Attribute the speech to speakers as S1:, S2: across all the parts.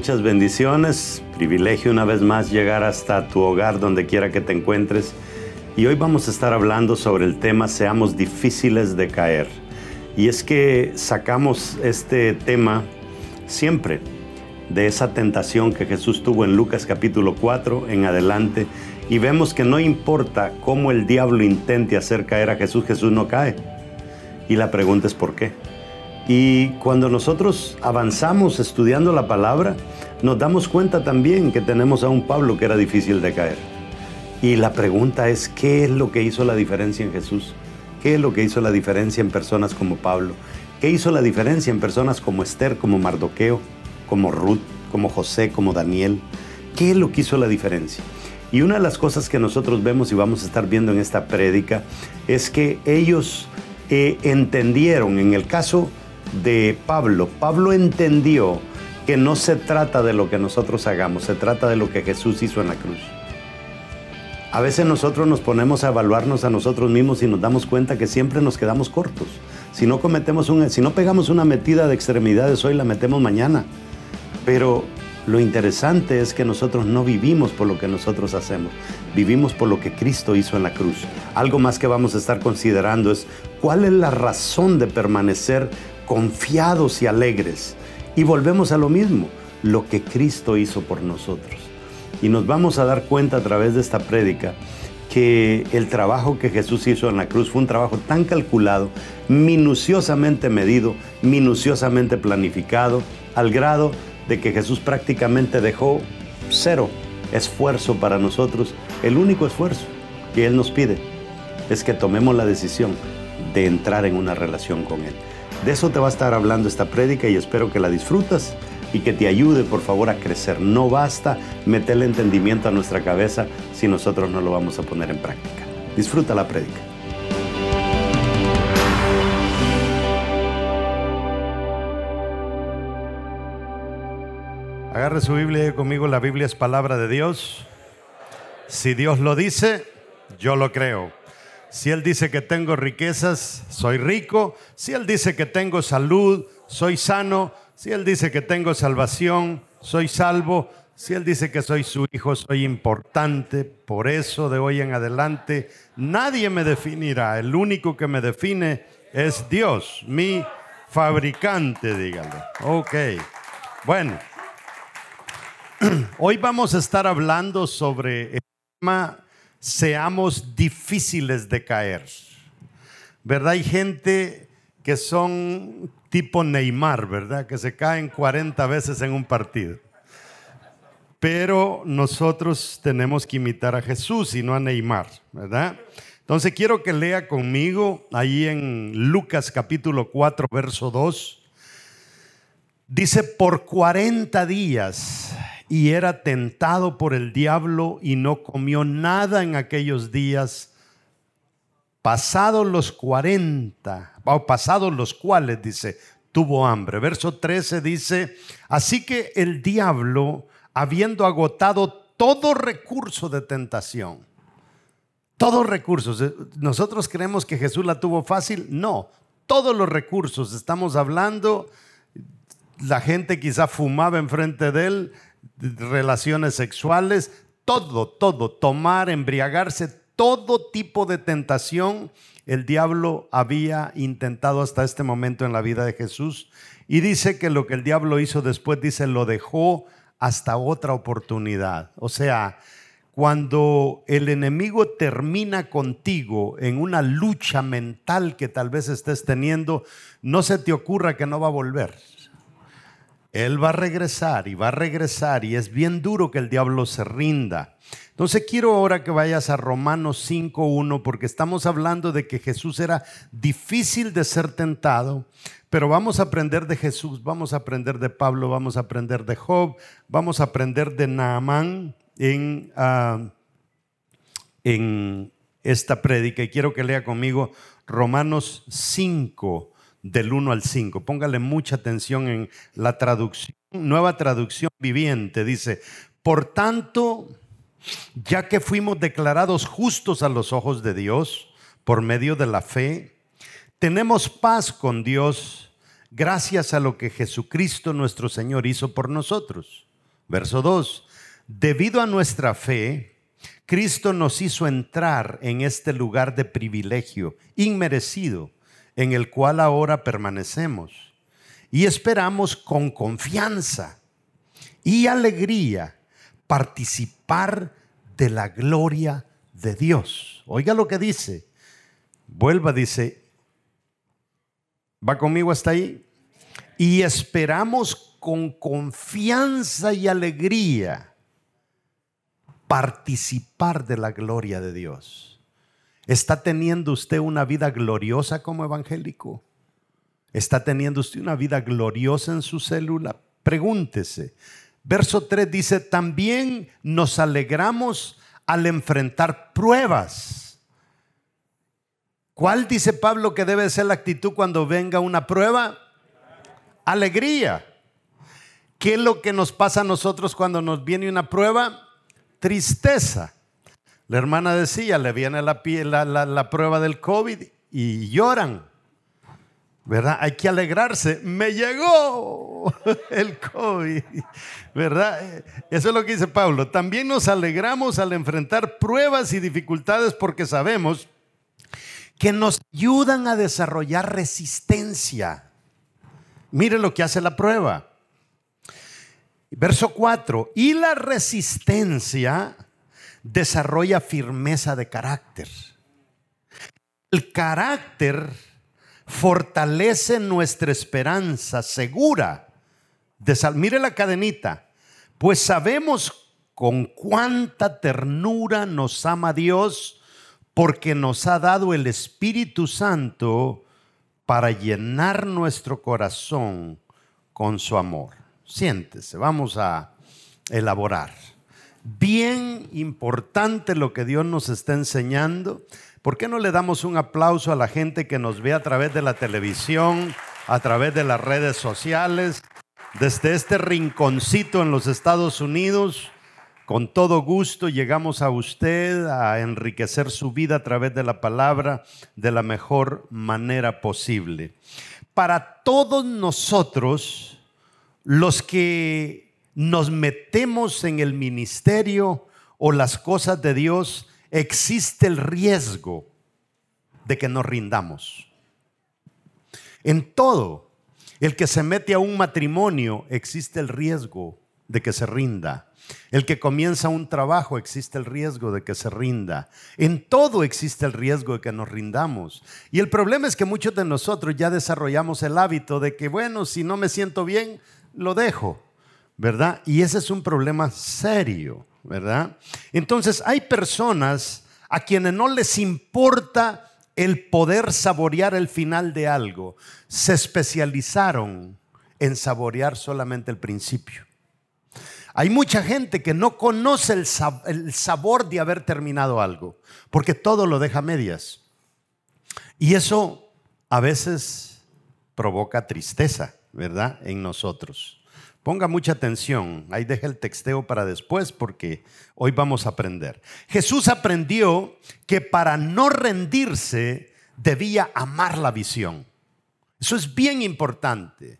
S1: muchas bendiciones. Privilegio una vez más llegar hasta tu hogar donde quiera que te encuentres. Y hoy vamos a estar hablando sobre el tema Seamos difíciles de caer. Y es que sacamos este tema siempre de esa tentación que Jesús tuvo en Lucas capítulo 4 en adelante. Y vemos que no importa cómo el diablo intente hacer caer a Jesús, Jesús no cae. Y la pregunta es por qué. Y cuando nosotros avanzamos estudiando la palabra, nos damos cuenta también que tenemos a un Pablo que era difícil de caer. Y la pregunta es, ¿qué es lo que hizo la diferencia en Jesús? ¿Qué es lo que hizo la diferencia en personas como Pablo? ¿Qué hizo la diferencia en personas como Esther, como Mardoqueo, como Ruth, como José, como Daniel? ¿Qué es lo que hizo la diferencia? Y una de las cosas que nosotros vemos y vamos a estar viendo en esta prédica es que ellos eh, entendieron, en el caso de Pablo, Pablo entendió que no se trata de lo que nosotros hagamos, se trata de lo que Jesús hizo en la cruz. A veces nosotros nos ponemos a evaluarnos a nosotros mismos y nos damos cuenta que siempre nos quedamos cortos. Si no cometemos un, si no pegamos una metida de extremidades hoy, la metemos mañana. Pero lo interesante es que nosotros no vivimos por lo que nosotros hacemos, vivimos por lo que Cristo hizo en la cruz. Algo más que vamos a estar considerando es cuál es la razón de permanecer confiados y alegres. Y volvemos a lo mismo, lo que Cristo hizo por nosotros. Y nos vamos a dar cuenta a través de esta prédica que el trabajo que Jesús hizo en la cruz fue un trabajo tan calculado, minuciosamente medido, minuciosamente planificado, al grado de que Jesús prácticamente dejó cero esfuerzo para nosotros. El único esfuerzo que Él nos pide es que tomemos la decisión de entrar en una relación con Él. De eso te va a estar hablando esta prédica y espero que la disfrutas y que te ayude por favor a crecer. No basta meterle entendimiento a nuestra cabeza si nosotros no lo vamos a poner en práctica. Disfruta la prédica. Agarre su Biblia conmigo, la Biblia es palabra de Dios. Si Dios lo dice, yo lo creo. Si Él dice que tengo riquezas, soy rico. Si Él dice que tengo salud, soy sano. Si Él dice que tengo salvación, soy salvo. Si Él dice que soy su hijo, soy importante. Por eso de hoy en adelante nadie me definirá. El único que me define es Dios, mi fabricante, dígalo. Ok. Bueno, hoy vamos a estar hablando sobre el tema seamos difíciles de caer. ¿Verdad? Hay gente que son tipo Neymar, ¿verdad? Que se caen 40 veces en un partido. Pero nosotros tenemos que imitar a Jesús y no a Neymar, ¿verdad? Entonces quiero que lea conmigo ahí en Lucas capítulo 4, verso 2. Dice, por 40 días y era tentado por el diablo y no comió nada en aquellos días, pasados los 40, o pasados los cuales, dice, tuvo hambre. Verso 13 dice, así que el diablo, habiendo agotado todo recurso de tentación, todos recursos, nosotros creemos que Jesús la tuvo fácil, no, todos los recursos, estamos hablando, la gente quizá fumaba enfrente de él, relaciones sexuales, todo, todo, tomar, embriagarse, todo tipo de tentación, el diablo había intentado hasta este momento en la vida de Jesús. Y dice que lo que el diablo hizo después, dice, lo dejó hasta otra oportunidad. O sea, cuando el enemigo termina contigo en una lucha mental que tal vez estés teniendo, no se te ocurra que no va a volver. Él va a regresar y va a regresar y es bien duro que el diablo se rinda. Entonces quiero ahora que vayas a Romanos 5.1 porque estamos hablando de que Jesús era difícil de ser tentado, pero vamos a aprender de Jesús, vamos a aprender de Pablo, vamos a aprender de Job, vamos a aprender de Naamán en, ah, en esta prédica y quiero que lea conmigo Romanos 5 del 1 al 5. Póngale mucha atención en la traducción, nueva traducción viviente. Dice, por tanto, ya que fuimos declarados justos a los ojos de Dios por medio de la fe, tenemos paz con Dios gracias a lo que Jesucristo nuestro Señor hizo por nosotros. Verso 2. Debido a nuestra fe, Cristo nos hizo entrar en este lugar de privilegio inmerecido en el cual ahora permanecemos y esperamos con confianza y alegría participar de la gloria de Dios. Oiga lo que dice. Vuelva, dice. ¿Va conmigo hasta ahí? Y esperamos con confianza y alegría participar de la gloria de Dios. ¿Está teniendo usted una vida gloriosa como evangélico? ¿Está teniendo usted una vida gloriosa en su célula? Pregúntese. Verso 3 dice, también nos alegramos al enfrentar pruebas. ¿Cuál dice Pablo que debe ser la actitud cuando venga una prueba? Alegría. ¿Qué es lo que nos pasa a nosotros cuando nos viene una prueba? tristeza. La hermana decía, le viene la, prueba del COVID y lloran. ¿Verdad? Hay que alegrarse. Me llegó el COVID. ¿Verdad? Eso es lo que dice Pablo. También nos alegramos al enfrentar pruebas y dificultades porque sabemos que nos ayudan a desarrollar resistencia. Mire lo que hace la prueba. Verso 4, y la resistencia desarrolla firmeza de carácter. El carácter fortalece nuestra esperanza segura. Mire la cadenita, pues sabemos con cuánta ternura nos ama Dios porque nos ha dado el Espíritu Santo para llenar nuestro corazón con su amor. Siéntese, vamos a elaborar. Bien importante lo que Dios nos está enseñando. ¿Por qué no le damos un aplauso a la gente que nos ve a través de la televisión, a través de las redes sociales, desde este rinconcito en los Estados Unidos? Con todo gusto llegamos a usted a enriquecer su vida a través de la palabra de la mejor manera posible. Para todos nosotros, los que nos metemos en el ministerio o las cosas de Dios, existe el riesgo de que nos rindamos. En todo, el que se mete a un matrimonio, existe el riesgo de que se rinda. El que comienza un trabajo, existe el riesgo de que se rinda. En todo existe el riesgo de que nos rindamos. Y el problema es que muchos de nosotros ya desarrollamos el hábito de que, bueno, si no me siento bien, lo dejo, ¿verdad? Y ese es un problema serio, ¿verdad? Entonces hay personas a quienes no les importa el poder saborear el final de algo. Se especializaron en saborear solamente el principio. Hay mucha gente que no conoce el, sabor de haber terminado algo, porque todo lo deja medias. Y eso a veces provoca tristeza. ¿verdad? En nosotros. Ponga mucha atención, ahí deja el texteo para después porque hoy vamos a aprender. Jesús aprendió que para no rendirse debía amar la visión. Eso es bien importante.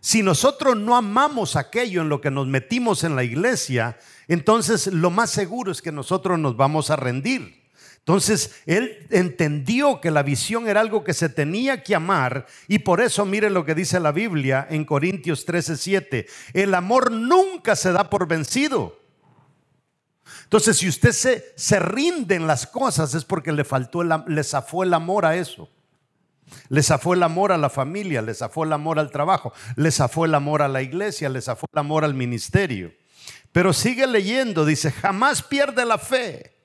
S1: Si nosotros no amamos aquello en lo que nos metimos en la iglesia, entonces lo más seguro es que nosotros nos vamos a rendir. Entonces, él entendió que la visión era algo que se tenía que amar y por eso mire lo que dice la Biblia en Corintios 13:7. El amor nunca se da por vencido. Entonces, si usted se, se rinde en las cosas es porque le faltó, le zafó el amor a eso. Le zafó el amor a la familia, le zafó el amor al trabajo, le zafó el amor a la iglesia, le zafó el amor al ministerio. Pero sigue leyendo, dice, jamás pierde la fe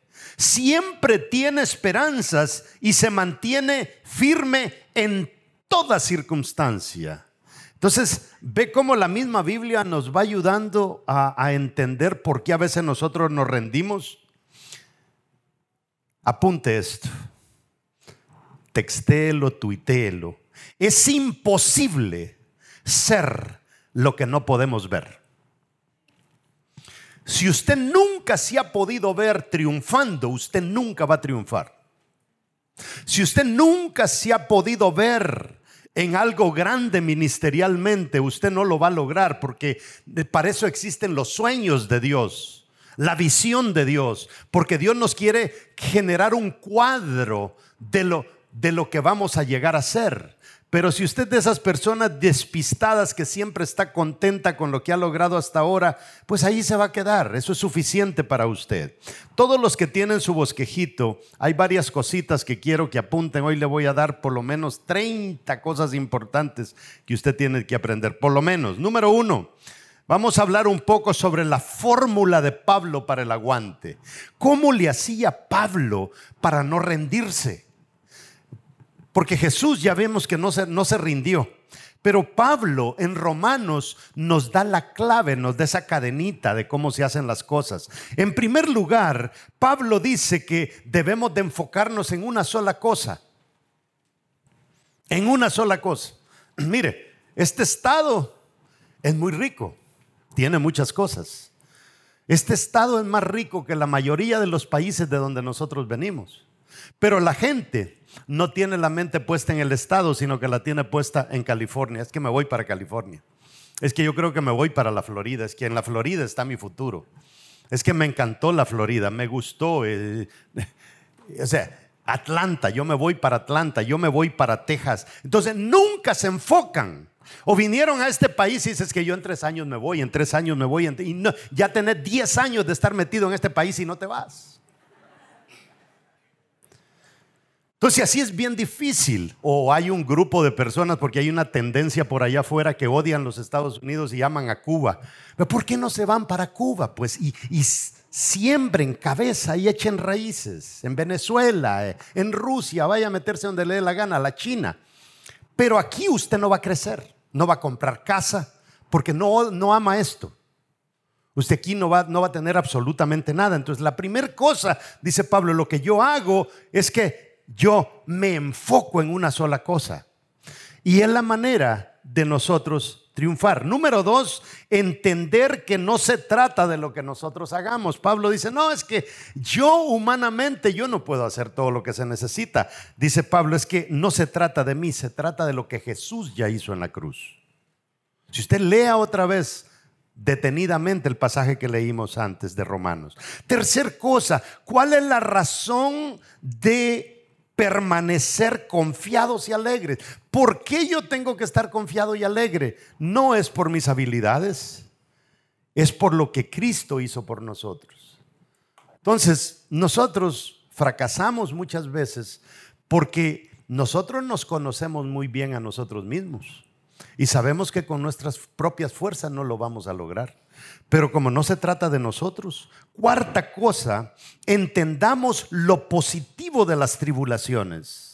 S1: siempre tiene esperanzas y se mantiene firme en toda circunstancia. Entonces, ve cómo la misma Biblia nos va ayudando a, entender por qué a veces nosotros nos rendimos. Apunte esto. Textéelo, tuitéelo. Es imposible ser lo que no podemos ver. Si usted nunca se ha podido ver triunfando, usted nunca va a triunfar. Si usted nunca se ha podido ver en algo grande ministerialmente, usted no lo va a lograr porque para eso existen los sueños de Dios, la visión de Dios, porque Dios nos quiere generar un cuadro de lo, de lo que vamos a llegar a ser. Pero si usted de esas personas despistadas que siempre está contenta con lo que ha logrado hasta ahora, pues ahí se va a quedar. Eso es suficiente para usted. Todos los que tienen su bosquejito, hay varias cositas que quiero que apunten. Hoy le voy a dar por lo menos 30 cosas importantes que usted tiene que aprender. Por lo menos. Número uno. Vamos a hablar un poco sobre la fórmula de Pablo para el aguante. ¿Cómo le hacía Pablo para no rendirse? Porque Jesús ya vemos que no se, no se rindió. Pero Pablo en Romanos nos da la clave, nos da esa cadenita de cómo se hacen las cosas. En primer lugar, Pablo dice que debemos de enfocarnos en una sola cosa. En una sola cosa. Mire, este estado es muy rico, tiene muchas cosas. Este estado es más rico que la mayoría de los países de donde nosotros venimos. Pero la gente no tiene la mente puesta en el estado, sino que la tiene puesta en California. Es que me voy para California. Es que yo creo que me voy para la Florida. Es que en la Florida está mi futuro. Es que me encantó la Florida, me gustó. O sea, Atlanta, yo me voy para Atlanta, yo me voy para Texas. Entonces nunca se enfocan. O vinieron a este país y dices que yo en tres años me voy, en tres años me voy, y no, ya tenés diez años de estar metido en este país y no te vas. Entonces así es bien difícil. O hay un grupo de personas, porque hay una tendencia por allá afuera que odian los Estados Unidos y llaman a Cuba. ¿Pero por qué no se van para Cuba? Pues y, y siembren cabeza y echen raíces. En Venezuela, eh, en Rusia, vaya a meterse donde le dé la gana, la China. Pero aquí usted no va a crecer, no va a comprar casa, porque no, no ama esto. Usted aquí no va, no va a tener absolutamente nada. Entonces la primera cosa, dice Pablo, lo que yo hago es que yo me enfoco en una sola cosa. Y es la manera de nosotros triunfar. Número dos, entender que no se trata de lo que nosotros hagamos. Pablo dice, no, es que yo humanamente yo no puedo hacer todo lo que se necesita. Dice Pablo, es que no se trata de mí, se trata de lo que Jesús ya hizo en la cruz. Si usted lea otra vez detenidamente el pasaje que leímos antes de Romanos. Tercer cosa, ¿cuál es la razón de permanecer confiados y alegres. ¿Por qué yo tengo que estar confiado y alegre? No es por mis habilidades, es por lo que Cristo hizo por nosotros. Entonces, nosotros fracasamos muchas veces porque nosotros nos conocemos muy bien a nosotros mismos y sabemos que con nuestras propias fuerzas no lo vamos a lograr. Pero como no se trata de nosotros, cuarta cosa, entendamos lo positivo de las tribulaciones.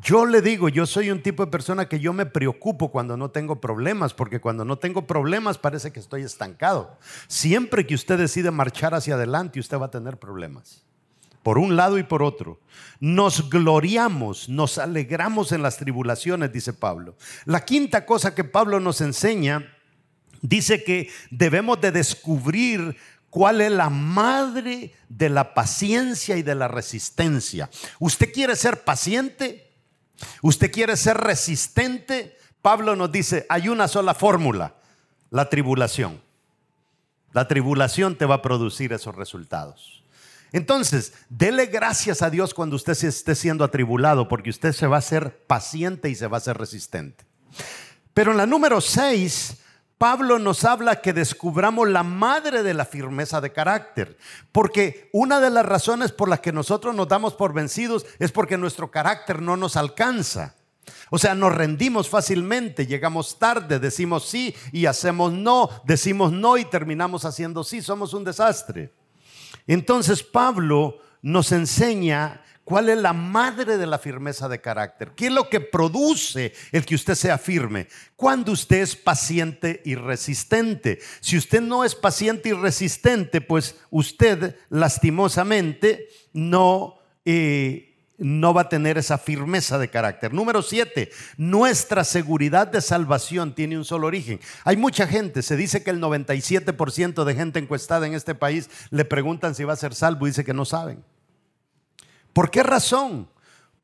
S1: Yo le digo, yo soy un tipo de persona que yo me preocupo cuando no tengo problemas, porque cuando no tengo problemas parece que estoy estancado. Siempre que usted decide marchar hacia adelante, usted va a tener problemas. Por un lado y por otro. Nos gloriamos, nos alegramos en las tribulaciones, dice Pablo. La quinta cosa que Pablo nos enseña dice que debemos de descubrir cuál es la madre de la paciencia y de la resistencia. ¿Usted quiere ser paciente? ¿Usted quiere ser resistente? Pablo nos dice, hay una sola fórmula, la tribulación. La tribulación te va a producir esos resultados. Entonces, dele gracias a Dios cuando usted se esté siendo atribulado, porque usted se va a ser paciente y se va a ser resistente. Pero en la número 6 Pablo nos habla que descubramos la madre de la firmeza de carácter, porque una de las razones por las que nosotros nos damos por vencidos es porque nuestro carácter no nos alcanza. O sea, nos rendimos fácilmente, llegamos tarde, decimos sí y hacemos no, decimos no y terminamos haciendo sí, somos un desastre. Entonces Pablo nos enseña ¿Cuál es la madre de la firmeza de carácter? ¿Qué es lo que produce el que usted sea firme? Cuando usted es paciente y resistente. Si usted no es paciente y resistente, pues usted lastimosamente no, eh, no va a tener esa firmeza de carácter. Número siete, nuestra seguridad de salvación tiene un solo origen. Hay mucha gente, se dice que el 97% de gente encuestada en este país le preguntan si va a ser salvo y dice que no saben. ¿Por qué razón?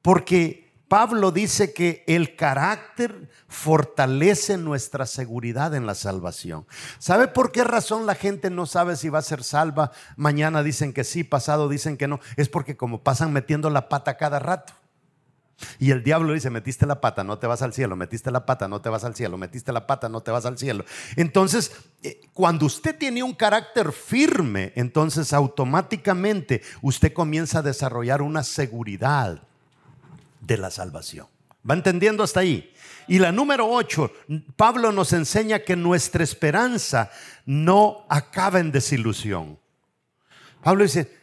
S1: Porque Pablo dice que el carácter fortalece nuestra seguridad en la salvación. ¿Sabe por qué razón la gente no sabe si va a ser salva? Mañana dicen que sí, pasado dicen que no. Es porque como pasan metiendo la pata cada rato. Y el diablo dice, metiste la pata, no te vas al cielo, metiste la pata, no te vas al cielo, metiste la pata, no te vas al cielo. Entonces, eh, cuando usted tiene un carácter firme, entonces automáticamente usted comienza a desarrollar una seguridad de la salvación. ¿Va entendiendo hasta ahí? Y la número 8, Pablo nos enseña que nuestra esperanza no acaba en desilusión. Pablo dice,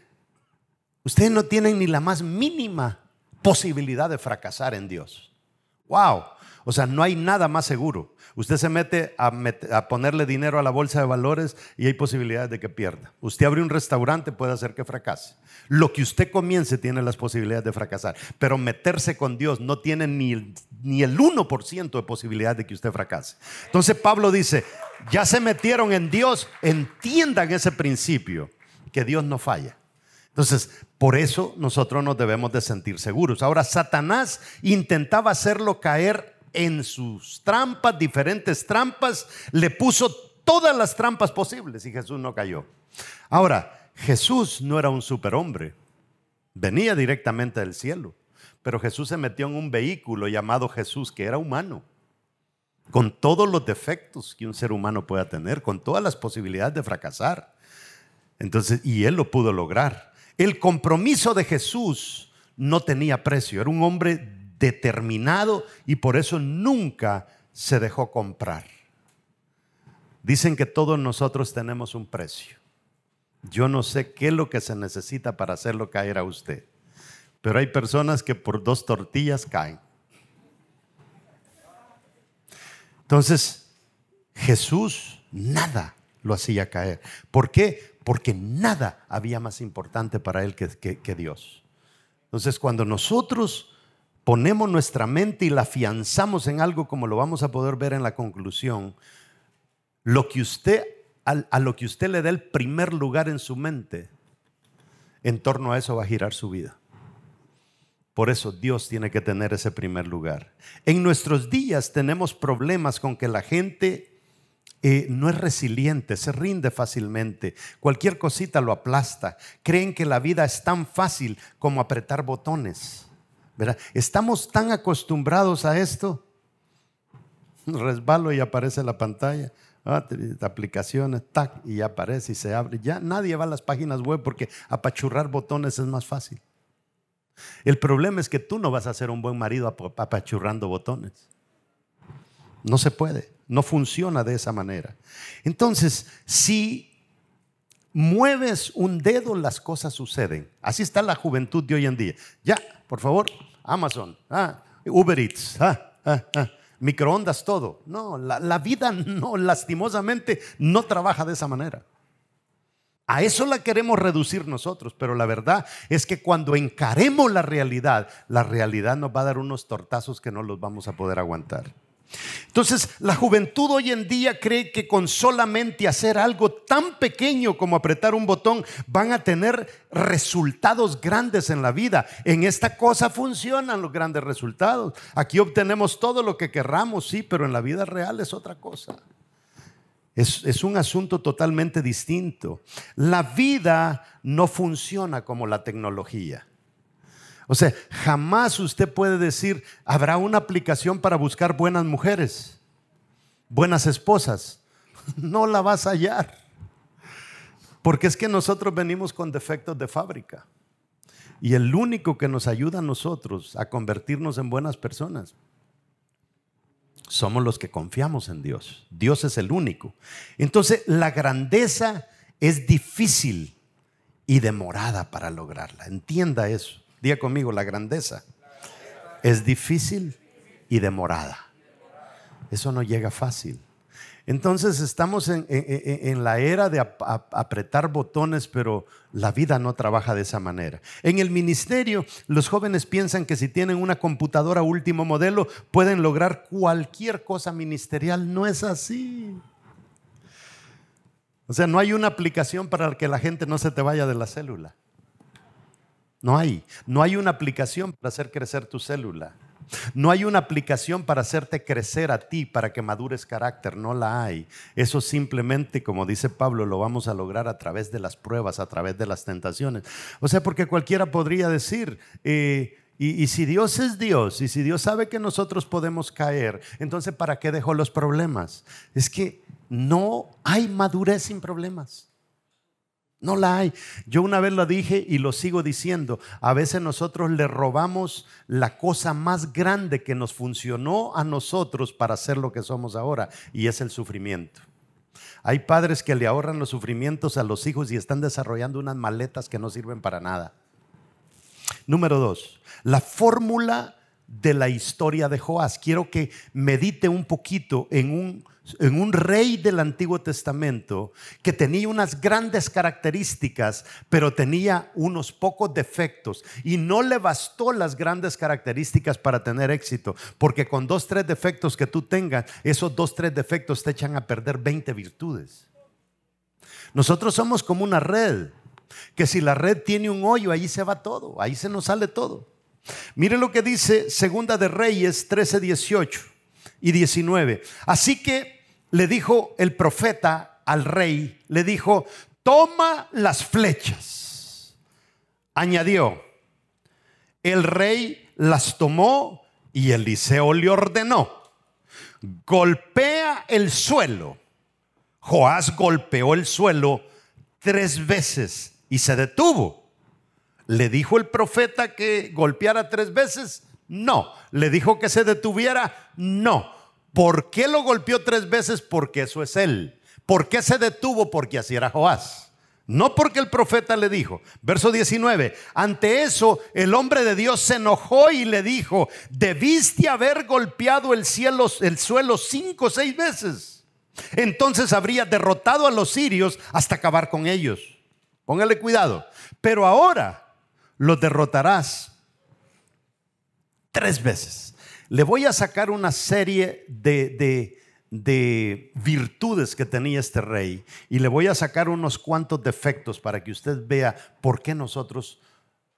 S1: ustedes no tienen ni la más mínima posibilidad de fracasar en Dios. Wow. O sea, no hay nada más seguro. Usted se mete a, ponerle dinero a la bolsa de valores y hay posibilidades de que pierda. Usted abre un restaurante, puede hacer que fracase. Lo que usted comience tiene las posibilidades de fracasar. Pero meterse con Dios no tiene ni el, ni el 1% de posibilidad de que usted fracase. Entonces Pablo dice, ya se metieron en Dios, entiendan ese principio, que Dios no falla. Entonces, por eso nosotros nos debemos de sentir seguros. Ahora, Satanás intentaba hacerlo caer en sus trampas, diferentes trampas, le puso todas las trampas posibles y Jesús no cayó. Ahora, Jesús no era un superhombre, venía directamente del cielo, pero Jesús se metió en un vehículo llamado Jesús que era humano, con todos los defectos que un ser humano pueda tener, con todas las posibilidades de fracasar. Entonces, y él lo pudo lograr. El compromiso de Jesús no tenía precio, era un hombre determinado y por eso nunca se dejó comprar. Dicen que todos nosotros tenemos un precio. Yo no sé qué es lo que se necesita para hacerlo caer a usted, pero hay personas que por dos tortillas caen. Entonces, Jesús nada lo hacía caer. ¿Por qué? Porque nada había más importante para él que, Dios. Entonces, cuando nosotros ponemos nuestra mente y la afianzamos en algo como lo vamos a poder ver en la conclusión, lo que usted, a, lo que usted le dé el primer lugar en su mente, en torno a eso va a girar su vida. Por eso Dios tiene que tener ese primer lugar. En nuestros días tenemos problemas con que la gente eh, no es resiliente, se rinde fácilmente, cualquier cosita lo aplasta, creen que la vida es tan fácil como apretar botones. Estamos tan acostumbrados a esto, resbalo y aparece la pantalla. Ah, aplicaciones, tac, y aparece y se abre. Ya nadie va a las páginas web porque apachurrar botones es más fácil. El problema es que tú no vas a ser un buen marido apachurrando botones. No se puede. No funciona de esa manera. Entonces, si mueves un dedo, las cosas suceden. Así está la juventud de hoy en día. Ya, por favor, Amazon, ah, Uber Eats, ah, ah, microondas, todo. No, la, la vida no, lastimosamente, no trabaja de esa manera. A eso la queremos reducir nosotros, pero la verdad es que cuando encaremos la realidad, la realidad nos va a dar unos tortazos que no los vamos a poder aguantar. Entonces, la juventud hoy en día cree que con solamente hacer algo tan pequeño como apretar un botón van a tener resultados grandes en la vida. En esta cosa funcionan los grandes resultados. Aquí obtenemos todo lo que querramos, sí, pero en la vida real es otra cosa. Es, es, un asunto totalmente distinto. La vida no funciona como la tecnología. O sea, jamás usted puede decir, habrá una aplicación para buscar buenas mujeres, buenas esposas. No la vas a hallar. Porque es que nosotros venimos con defectos de fábrica. Y el único que nos ayuda a nosotros a convertirnos en buenas personas somos los que confiamos en Dios. Dios es el único. Entonces, la grandeza es difícil y demorada para lograrla. Entienda eso. Diga conmigo, la grandeza es difícil y demorada. Eso no llega fácil. Entonces estamos en, la era de apretar botones, pero la vida no trabaja de esa manera. En el ministerio, los jóvenes piensan que si tienen una computadora último modelo, pueden lograr cualquier cosa ministerial. No es así. O sea, no hay una aplicación para que la gente no se te vaya de la célula. No hay. No hay una aplicación para hacer crecer tu célula. No hay una aplicación para hacerte crecer a ti, para que madures carácter, no la hay. Eso simplemente, como dice Pablo, lo vamos a lograr a través de las pruebas, a través de las tentaciones. O sea, porque cualquiera podría decir, eh, y, y, si Dios es Dios, y si Dios sabe que nosotros podemos caer, entonces ¿para qué dejó los problemas? Es que no hay madurez sin problemas. No la hay. Yo una vez lo dije y lo sigo diciendo. A veces nosotros le robamos la cosa más grande que nos funcionó a nosotros para ser lo que somos ahora y es el sufrimiento. Hay padres que le ahorran los sufrimientos a los hijos y están desarrollando unas maletas que no sirven para nada. Número dos, la fórmula de la historia de Joás. Quiero que medite un poquito en un en un rey del Antiguo Testamento que tenía unas grandes características, pero tenía unos pocos defectos. Y no le bastó las grandes características para tener éxito, porque con dos, tres defectos que tú tengas, esos dos, tres defectos te echan a perder 20 virtudes. Nosotros somos como una red, que si la red tiene un hoyo, ahí se va todo, ahí se nos sale todo. Mire lo que dice Segunda de Reyes 13, 18 y 19. Así que le dijo el profeta al rey, le dijo, toma las flechas. Añadió, el rey las tomó y Eliseo le ordenó, golpea el suelo. Joás golpeó el suelo tres veces y se detuvo. ¿Le dijo el profeta que golpeara tres veces? No. ¿Le dijo que se detuviera? No. ¿Por qué lo golpeó tres veces? Porque eso es él. ¿Por qué se detuvo? Porque así era Joás. No porque el profeta le dijo. Verso 19. Ante eso, el hombre de Dios se enojó y le dijo: Debiste haber golpeado el, cielo, el suelo cinco o seis veces. Entonces habría derrotado a los sirios hasta acabar con ellos. Póngale cuidado. Pero ahora los derrotarás tres veces le voy a sacar una serie de, virtudes que tenía este rey y le voy a sacar unos cuantos defectos para que usted vea por qué nosotros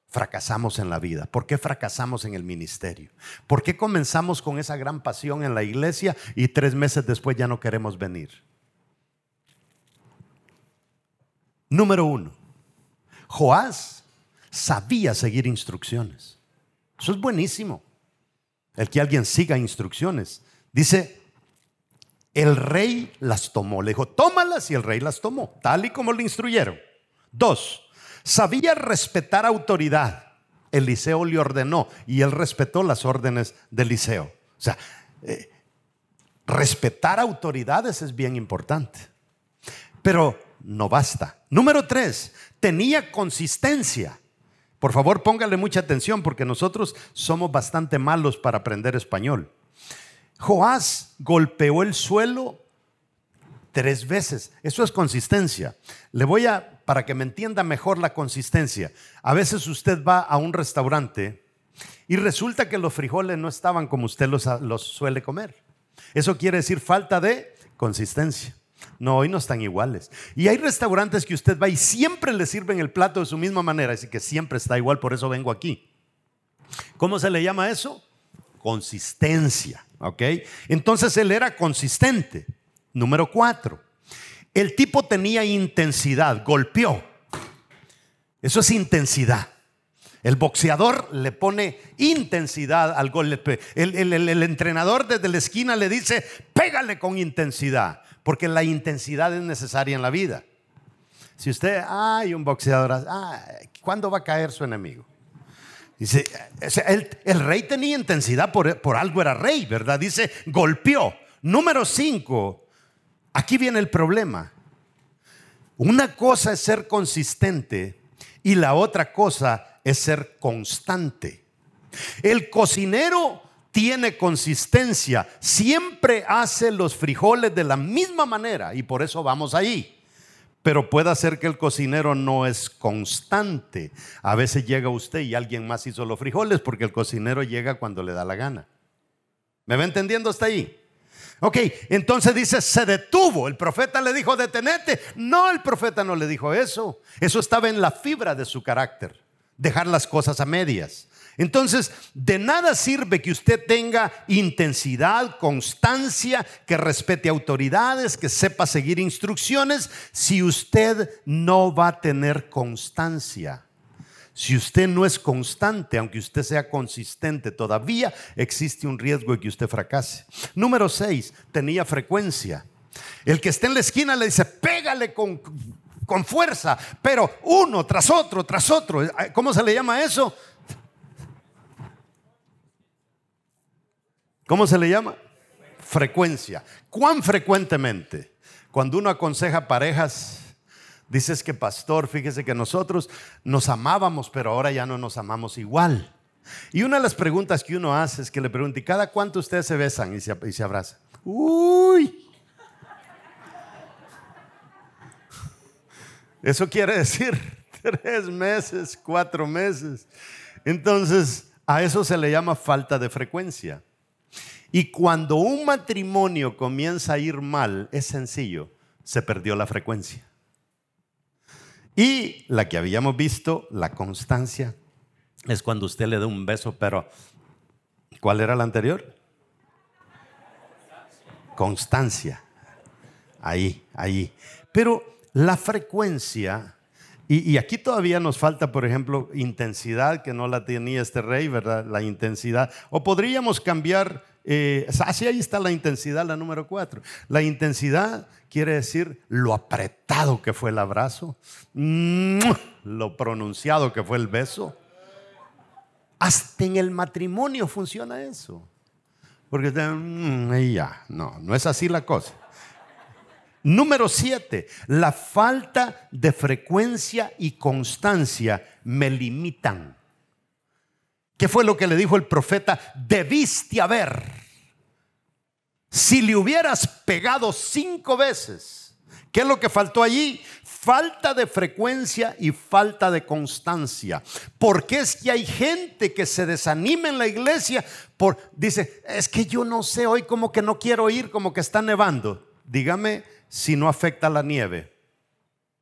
S1: fracasamos en la vida, por qué fracasamos en el ministerio, por qué comenzamos con esa gran pasión en la iglesia y tres meses después ya no queremos venir. Número uno, Joás sabía seguir instrucciones. Eso es buenísimo el que alguien siga instrucciones. Dice, el rey las tomó. Le dijo, tómalas y el rey las tomó, tal y como le instruyeron. Dos, sabía respetar autoridad. Eliseo le ordenó y él respetó las órdenes de Eliseo. O sea, eh, respetar autoridades es bien importante. Pero no basta. Número tres, tenía consistencia. Por favor, póngale mucha atención porque nosotros somos bastante malos para aprender español. Joás golpeó el suelo tres veces. Eso es consistencia. Le voy a, para que me entienda mejor la consistencia. A veces usted va a un restaurante y resulta que los frijoles no estaban como usted los, los suele comer. Eso quiere decir falta de consistencia. No, hoy no están iguales. Y hay restaurantes que usted va y siempre le sirven el plato de su misma manera, así que siempre está igual, por eso vengo aquí. ¿Cómo se le llama eso? Consistencia, ¿ok? Entonces él era consistente. Número cuatro, el tipo tenía intensidad, golpeó. Eso es intensidad. El boxeador le pone intensidad al golpe. El, el, entrenador desde la esquina le dice, pégale con intensidad porque la intensidad es necesaria en la vida. Si usted, hay un boxeador, ¿cuándo va a caer su enemigo? Dice, el, rey tenía intensidad, por, por, algo era rey, ¿verdad? Dice, golpeó. Número cinco, aquí viene el problema. Una cosa es ser consistente y la otra cosa es ser constante. El cocinero tiene consistencia, siempre hace los frijoles de la misma manera y por eso vamos ahí. Pero puede ser que el cocinero no es constante. A veces llega usted y alguien más hizo los frijoles porque el cocinero llega cuando le da la gana. ¿Me va entendiendo hasta ahí? Ok, entonces dice, se detuvo. El profeta le dijo, detenete. No, el profeta no le dijo eso. Eso estaba en la fibra de su carácter. dejar las cosas a medias. Entonces, de nada sirve que usted tenga intensidad, constancia, que respete autoridades, que sepa seguir instrucciones, si usted no va a tener constancia. Si usted no es constante, aunque usted sea consistente, todavía existe un riesgo de que usted fracase. Número 6, tenía frecuencia. El que esté en la esquina le dice, pégale con, con fuerza, pero uno tras otro, tras otro. ¿Cómo se le llama eso? ¿Cómo se le llama? Frecuencia. ¿Cuán frecuentemente? Cuando uno aconseja parejas, dices que pastor, fíjese que nosotros nos amábamos, pero ahora ya no nos amamos igual. Y una de las preguntas que uno hace es que le pregunte, ¿y cada cuánto ustedes se besan y se, y se abrazan? Uy. Eso quiere decir tres meses, cuatro meses. Entonces, a eso se le llama falta de frecuencia. Y cuando un matrimonio comienza a ir mal, es sencillo, se perdió la frecuencia. Y la que habíamos visto, la constancia, es cuando usted le da un beso, pero ¿cuál era la anterior? Constancia. Ahí, ahí. Pero la frecuencia, y, aquí todavía nos falta, por ejemplo, intensidad, que no la tenía este rey, ¿verdad? La intensidad. O podríamos cambiar eh, así ahí está la intensidad, la número cuatro. La intensidad quiere decir lo apretado que fue el abrazo, lo pronunciado que fue el beso. Hasta en el matrimonio funciona eso. Porque mm, ya, no, no es así la cosa. Número siete, la falta de frecuencia y constancia me limitan. ¿Qué fue lo que le dijo el profeta? Debiste haber. Si le hubieras pegado cinco veces, ¿qué es lo que faltó allí? Falta de frecuencia y falta de constancia. Porque es que hay gente que se desanima en la iglesia por, dice, es que yo no sé, hoy como que no quiero ir, como que está nevando. Dígame si no afecta la nieve.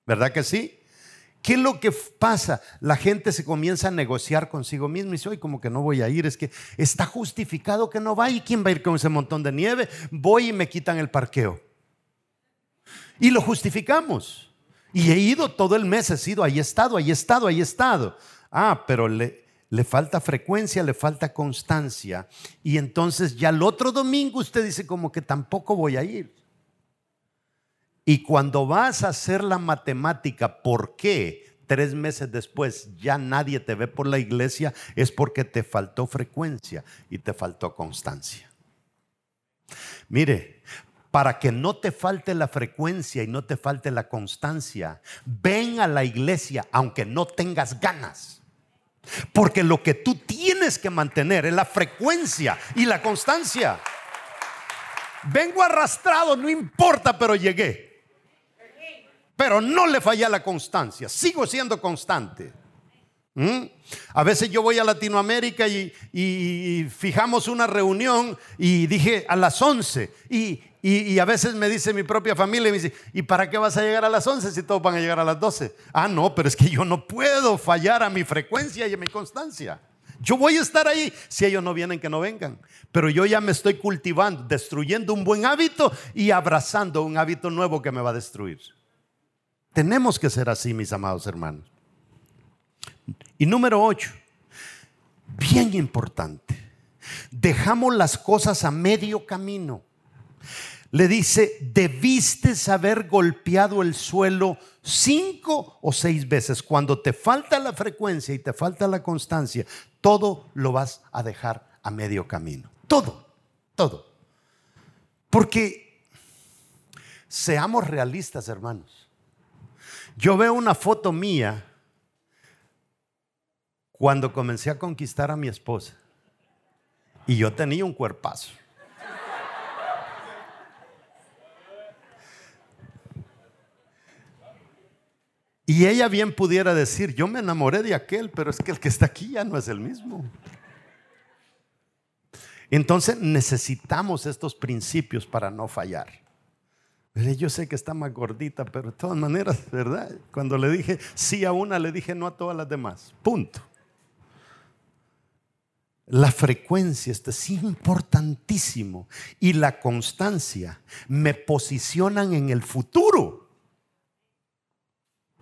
S1: ¿Verdad que sí? ¿Qué es lo que pasa? La gente se comienza a negociar consigo mismo y dice, hoy como que no voy a ir, es que está justificado que no va y quién va a ir con ese montón de nieve, voy y me quitan el parqueo. Y lo justificamos. Y he ido todo el mes, he sido, ahí he estado, ahí he estado, ahí he estado. Ah, pero le, le falta frecuencia, le falta constancia. Y entonces ya el otro domingo usted dice como que tampoco voy a ir. Y cuando vas a hacer la matemática, ¿por qué tres meses después ya nadie te ve por la iglesia? Es porque te faltó frecuencia y te faltó constancia. Mire, para que no te falte la frecuencia y no te falte la constancia, ven a la iglesia aunque no tengas ganas. Porque lo que tú tienes que mantener es la frecuencia y la constancia. Vengo arrastrado, no importa, pero llegué pero no le falla la constancia, sigo siendo constante. ¿Mm? A veces yo voy a Latinoamérica y, fijamos una reunión y dije a las 11 y, a veces me dice mi propia familia, y me dice, ¿y para qué vas a llegar a las 11 si todos van a llegar a las 12? Ah, no, pero es que yo no puedo fallar a mi frecuencia y a mi constancia. Yo voy a estar ahí si ellos no vienen, que no vengan. Pero yo ya me estoy cultivando, destruyendo un buen hábito y abrazando un hábito nuevo que me va a destruir. Tenemos que ser así, mis amados hermanos. Y número ocho, bien importante, dejamos las cosas a medio camino. Le dice, debiste haber golpeado el suelo cinco o seis veces. Cuando te falta la frecuencia y te falta la constancia, todo lo vas a dejar a medio camino. Todo, todo. Porque seamos realistas, hermanos. Yo veo una foto mía cuando comencé a conquistar a mi esposa y yo tenía un cuerpazo. Y ella bien pudiera decir, yo me enamoré de aquel, pero es que el que está aquí ya no es el mismo. Entonces necesitamos estos principios para no fallar. Yo sé que está más gordita, pero de todas maneras, ¿verdad? Cuando le dije sí a una, le dije no a todas las demás. Punto. La frecuencia, esto es importantísimo. Y la constancia me posicionan en el futuro.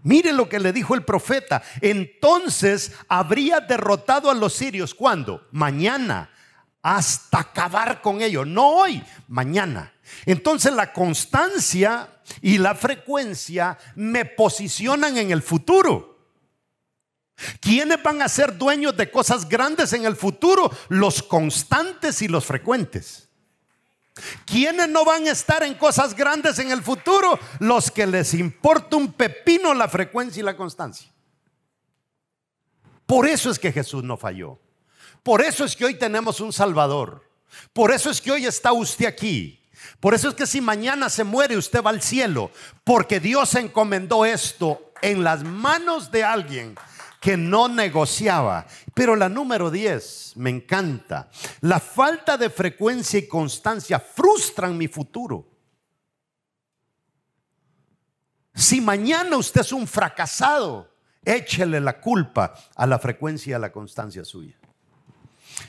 S1: Mire lo que le dijo el profeta. Entonces habría derrotado a los sirios. ¿Cuándo? Mañana. Hasta acabar con ellos. No hoy, mañana. Entonces la constancia y la frecuencia me posicionan en el futuro. ¿Quiénes van a ser dueños de cosas grandes en el futuro? Los constantes y los frecuentes. ¿Quiénes no van a estar en cosas grandes en el futuro? Los que les importa un pepino la frecuencia y la constancia. Por eso es que Jesús no falló. Por eso es que hoy tenemos un Salvador. Por eso es que hoy está usted aquí. Por eso es que si mañana se muere usted va al cielo. Porque Dios encomendó esto en las manos de alguien que no negociaba. Pero la número 10 me encanta. La falta de frecuencia y constancia frustran mi futuro. Si mañana usted es un fracasado, échele la culpa a la frecuencia y a la constancia suya.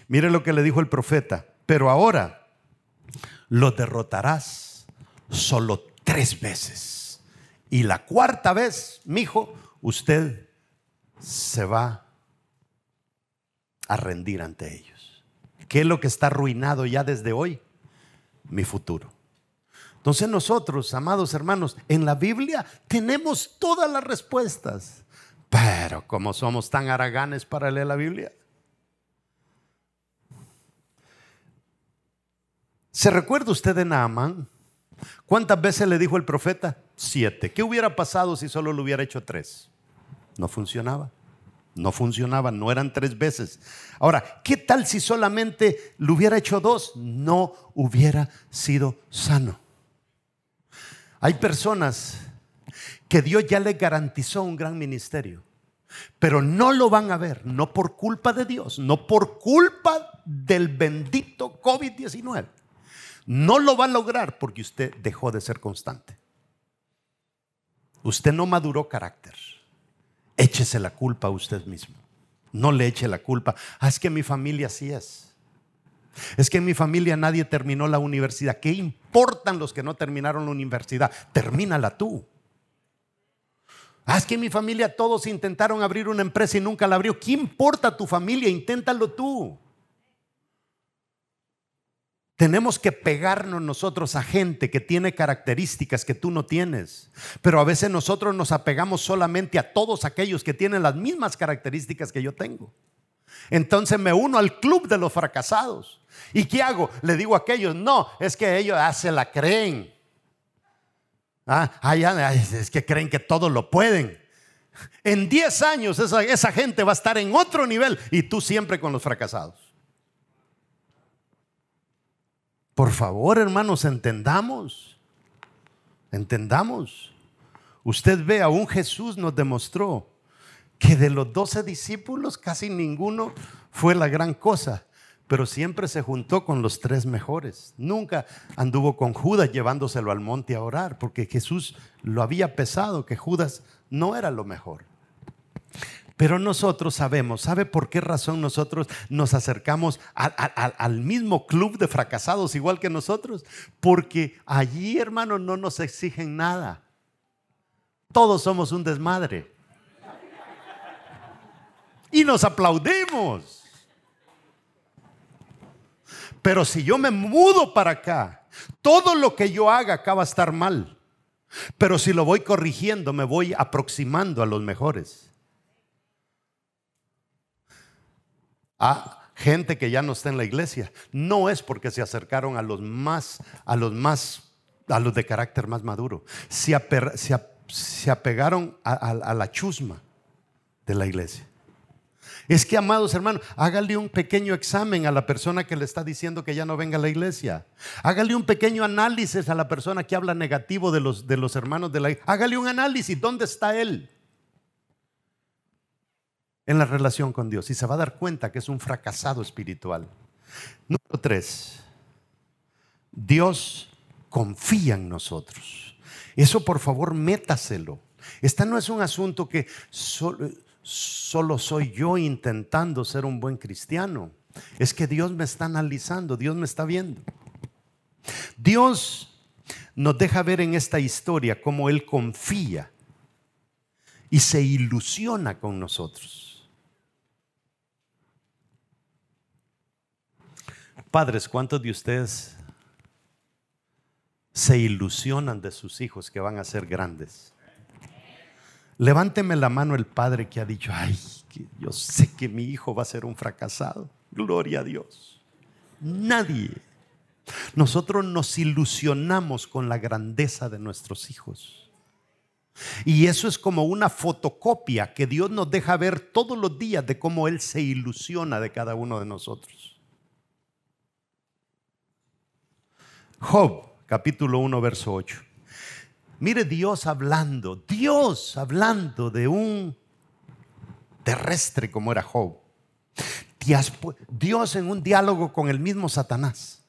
S1: Mire lo que le dijo el profeta. Pero ahora lo derrotarás solo tres veces. Y la cuarta vez, mi hijo, usted se va a rendir ante ellos. ¿Qué es lo que está arruinado ya desde hoy? Mi futuro. Entonces nosotros, amados hermanos, en la Biblia tenemos todas las respuestas. Pero como somos tan haraganes para leer la Biblia. ¿Se recuerda usted de Naamán? ¿Cuántas veces le dijo el profeta? Siete. ¿Qué hubiera pasado si solo lo hubiera hecho tres? No funcionaba. No funcionaba, no eran tres veces. Ahora, ¿qué tal si solamente lo hubiera hecho dos? No hubiera sido sano. Hay personas que Dios ya le garantizó un gran ministerio, pero no lo van a ver, no por culpa de Dios, no por culpa del bendito COVID-19. No lo va a lograr porque usted dejó de ser constante. Usted no maduró carácter échese la culpa a usted mismo. No le eche la culpa. Ah, es que mi familia así es. Es que en mi familia nadie terminó la universidad. ¿Qué importan los que no terminaron la universidad? Termínala tú. Ah, es que en mi familia todos intentaron abrir una empresa y nunca la abrió. ¿Qué importa tu familia? Inténtalo tú. Tenemos que pegarnos nosotros a gente que tiene características que tú no tienes. Pero a veces nosotros nos apegamos solamente a todos aquellos que tienen las mismas características que yo tengo. Entonces me uno al club de los fracasados. ¿Y qué hago? Le digo a aquellos, no, es que ellos ah, se la creen. Ah, es que creen que todo lo pueden. En 10 años esa gente va a estar en otro nivel y tú siempre con los fracasados. Por favor, hermanos, entendamos. Entendamos. Usted ve, un Jesús nos demostró que de los doce discípulos casi ninguno fue la gran cosa, pero siempre se juntó con los tres mejores. Nunca anduvo con Judas llevándoselo al monte a orar, porque Jesús lo había pesado, que Judas no era lo mejor. Pero nosotros sabemos, ¿sabe por qué razón nosotros nos acercamos al mismo club de fracasados igual que nosotros? Porque allí, hermano, no nos exigen nada. Todos somos un desmadre. Y nos aplaudimos. Pero si yo me mudo para acá, todo lo que yo haga acaba va a estar mal. Pero si lo voy corrigiendo, me voy aproximando a los mejores. A gente que ya no está en la iglesia. No es porque se acercaron a los más, a los más, a los de carácter más maduro. Se, apegaron a, la chusma de la iglesia. Es que, amados hermanos, hágale un pequeño examen a la persona que le está diciendo que ya no venga a la iglesia. Hágale un pequeño análisis a la persona que habla negativo de los, de los hermanos de la iglesia. Hágale un análisis. ¿Dónde está él? En la relación con Dios y se va a dar cuenta que es un fracasado espiritual. Número tres, Dios confía en nosotros. Eso por favor métaselo. Esta no es un asunto que solo, solo soy yo intentando ser un buen cristiano. Es que Dios me está analizando, Dios me está viendo. Dios nos deja ver en esta historia cómo Él confía y se ilusiona con nosotros. Padres, ¿cuántos de ustedes se ilusionan de sus hijos que van a ser grandes? Levánteme la mano el padre que ha dicho, ay, yo sé que mi hijo va a ser un fracasado. Gloria a Dios. Nadie. Nosotros nos ilusionamos con la grandeza de nuestros hijos. Y eso es como una fotocopia que Dios nos deja ver todos los días de cómo Él se ilusiona de cada uno de nosotros. Job, capítulo 1, verso 8. Mire Dios hablando, Dios hablando de un terrestre como era Job. Dios en un diálogo con el mismo Satanás.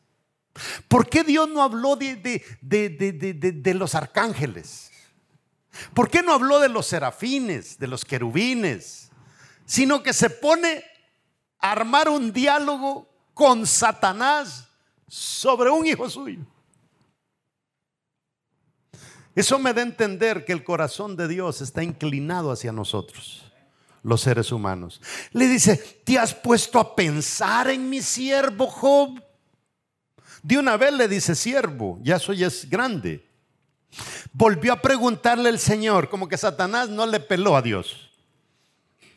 S1: ¿Por qué Dios no habló de, de, los arcángeles? ¿Por qué no habló de los serafines, de los querubines? Sino que se pone a armar un diálogo con Satanás sobre un hijo suyo. Eso me da a entender que el corazón de Dios está inclinado hacia nosotros los seres humanos. Le dice, ¿te has puesto a pensar en mi siervo Job? De una vez le dice siervo, ya soy es grande. Volvió a preguntarle el Señor, como que Satanás no le peló a Dios.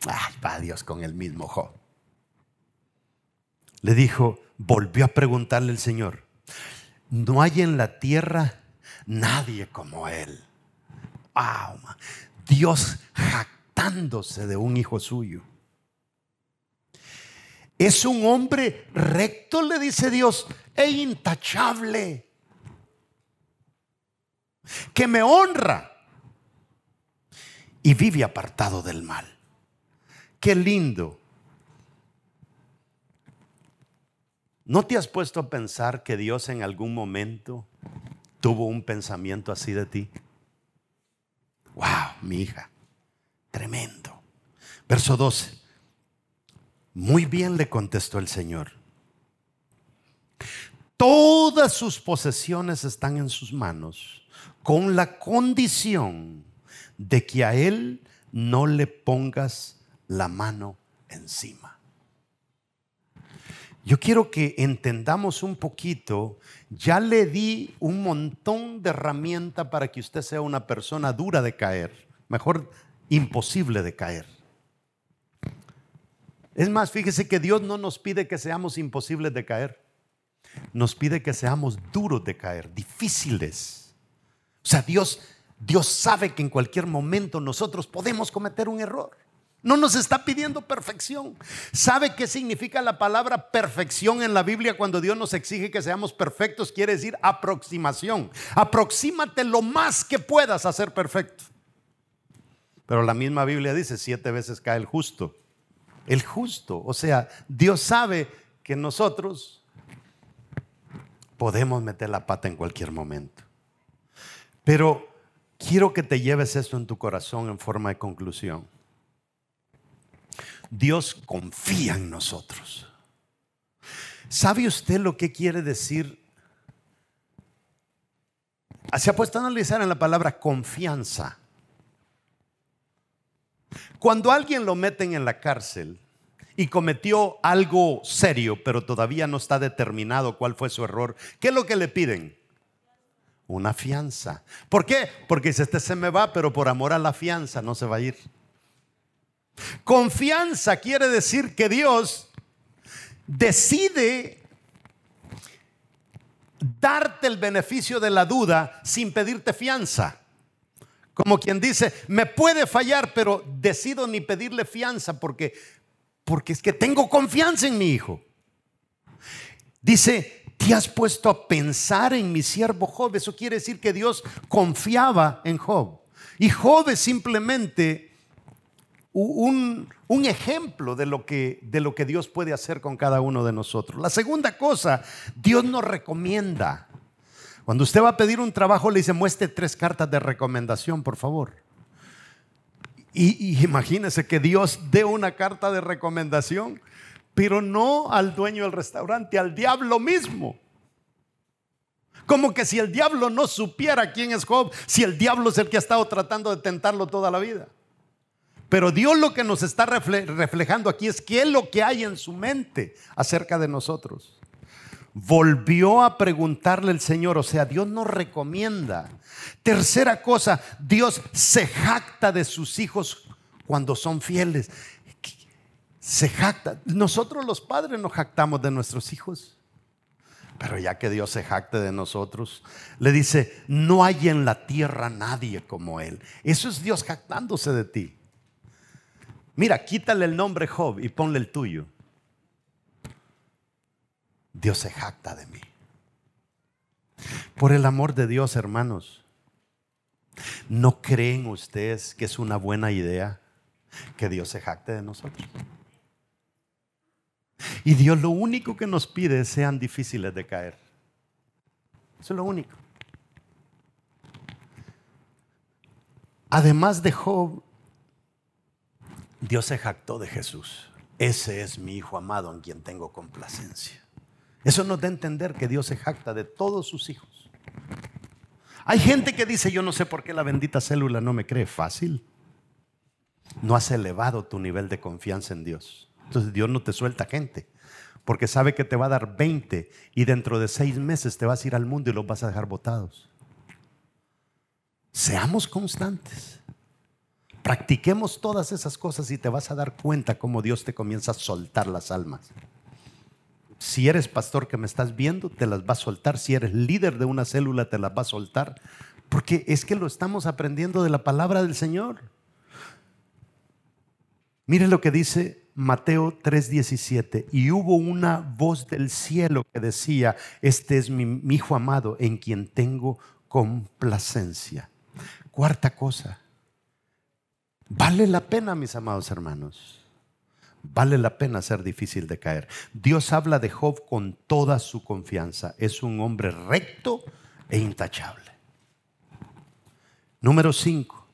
S1: Ay, va Dios con el mismo Job. Le dijo, volvió a preguntarle el Señor, no hay en la tierra nadie como él. Dios de un hijo suyo. Es un hombre recto, le dice Dios, e intachable, que me honra y vive apartado del mal. Qué lindo. ¿No te has puesto a pensar que Dios en algún momento tuvo un pensamiento así de ti? Wow, mi hija. Tremendo. Verso 12. Muy bien le contestó el Señor. Todas sus posesiones están en sus manos con la condición de que a Él no le pongas la mano encima. Yo quiero que entendamos un poquito, ya le di un montón de herramienta para que usted sea una persona dura de caer. Mejor imposible de caer. Es más, fíjese que Dios no nos pide que seamos imposibles de caer. Nos pide que seamos duros de caer, difíciles. O sea, Dios, Dios sabe que en cualquier momento nosotros podemos cometer un error. No nos está pidiendo perfección. ¿Sabe qué significa la palabra perfección en la Biblia cuando Dios nos exige que seamos perfectos? Quiere decir aproximación. Aproxímate lo más que puedas a ser perfecto. Pero la misma Biblia dice, siete veces cae el justo. El justo, o sea, Dios sabe que nosotros podemos meter la pata en cualquier momento. Pero quiero que te lleves esto en tu corazón en forma de conclusión. Dios confía en nosotros. ¿Sabe usted lo que quiere decir? Se ha puesto a analizar en la palabra confianza. Cuando alguien lo meten en la cárcel y cometió algo serio, pero todavía no está determinado cuál fue su error, ¿qué es lo que le piden? Una fianza. ¿Por qué? Porque si este se me va, pero por amor a la fianza no se va a ir. Confianza quiere decir que Dios decide darte el beneficio de la duda sin pedirte fianza. Como quien dice, me puede fallar, pero decido ni pedirle fianza porque, porque es que tengo confianza en mi hijo. Dice, te has puesto a pensar en mi siervo Job. Eso quiere decir que Dios confiaba en Job. Y Job simplemente un, ejemplo de lo, que, de lo que Dios puede hacer con cada uno de nosotros. La segunda cosa, Dios nos recomienda. Cuando usted va a pedir un trabajo, le dice, muestre tres cartas de recomendación, por favor. Y, imagínese que Dios dé una carta de recomendación, pero no al dueño del restaurante, al diablo mismo. Como que si el diablo no supiera quién es Job, si el diablo es el que ha estado tratando de tentarlo toda la vida. Pero Dios lo que nos está reflejando aquí es qué es lo que hay en su mente acerca de nosotros. Volvió a preguntarle el Señor, o sea, Dios nos recomienda. Tercera cosa, Dios se jacta de sus hijos cuando son fieles. Se jacta. Nosotros los padres nos jactamos de nuestros hijos. Pero ya que Dios se jacte de nosotros, le dice, no hay en la tierra nadie como Él. Eso es Dios jactándose de ti. Mira, quítale el nombre Job y ponle el tuyo. Dios se jacta de mí. Por el amor de Dios, hermanos, ¿no creen ustedes que es una buena idea que Dios se jacte de nosotros? Y Dios lo único que nos pide es sean difíciles de caer. Eso es lo único. Además de Job, Dios se jactó de Jesús. Ese es mi Hijo amado en quien tengo complacencia. Eso nos da a entender que Dios se jacta de todos sus hijos. Hay gente que dice, yo no sé por qué la bendita célula no me cree fácil. No has elevado tu nivel de confianza en Dios. Entonces Dios no te suelta gente, porque sabe que te va a dar 20 y dentro de seis meses te vas a ir al mundo y los vas a dejar botados. Seamos constantes. Practiquemos todas esas cosas y te vas a dar cuenta cómo Dios te comienza a soltar las almas. Si eres pastor que me estás viendo, te las va a soltar. Si eres líder de una célula, te las va a soltar. Porque es que lo estamos aprendiendo de la palabra del Señor. Mire lo que dice Mateo 3:17, y hubo una voz del cielo que decía, este es mi, hijo amado en quien tengo complacencia. Cuarta cosa, vale la pena, mis amados hermanos, vale la pena ser difícil de caer. Dios habla de Job con toda su confianza, es un hombre recto e intachable. Número 5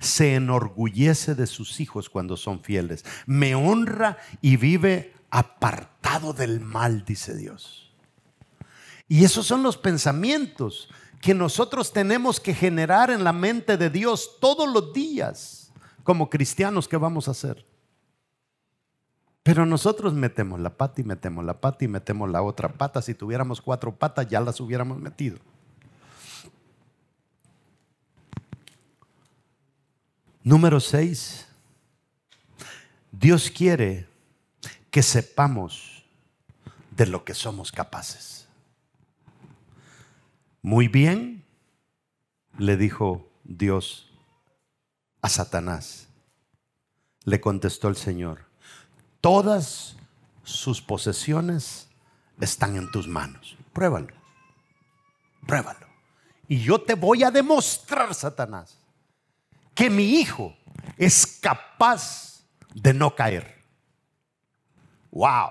S1: se enorgullece de sus hijos cuando son fieles, me honra y vive apartado del mal, dice Dios. Y esos son los pensamientos que nosotros tenemos que generar en la mente de Dios todos los días como cristianos que vamos a hacer. Pero nosotros metemos la pata y metemos la pata y metemos la otra pata. Si tuviéramos cuatro patas ya las hubiéramos metido. Número seis, Dios quiere que sepamos de lo que somos capaces. Muy bien, le dijo Dios Satanás. Le contestó el Señor, todas sus posesiones están en tus manos. Pruébalo, pruébalo. Y yo te voy a demostrar, Satanás, que mi hijo es capaz de no caer. Wow.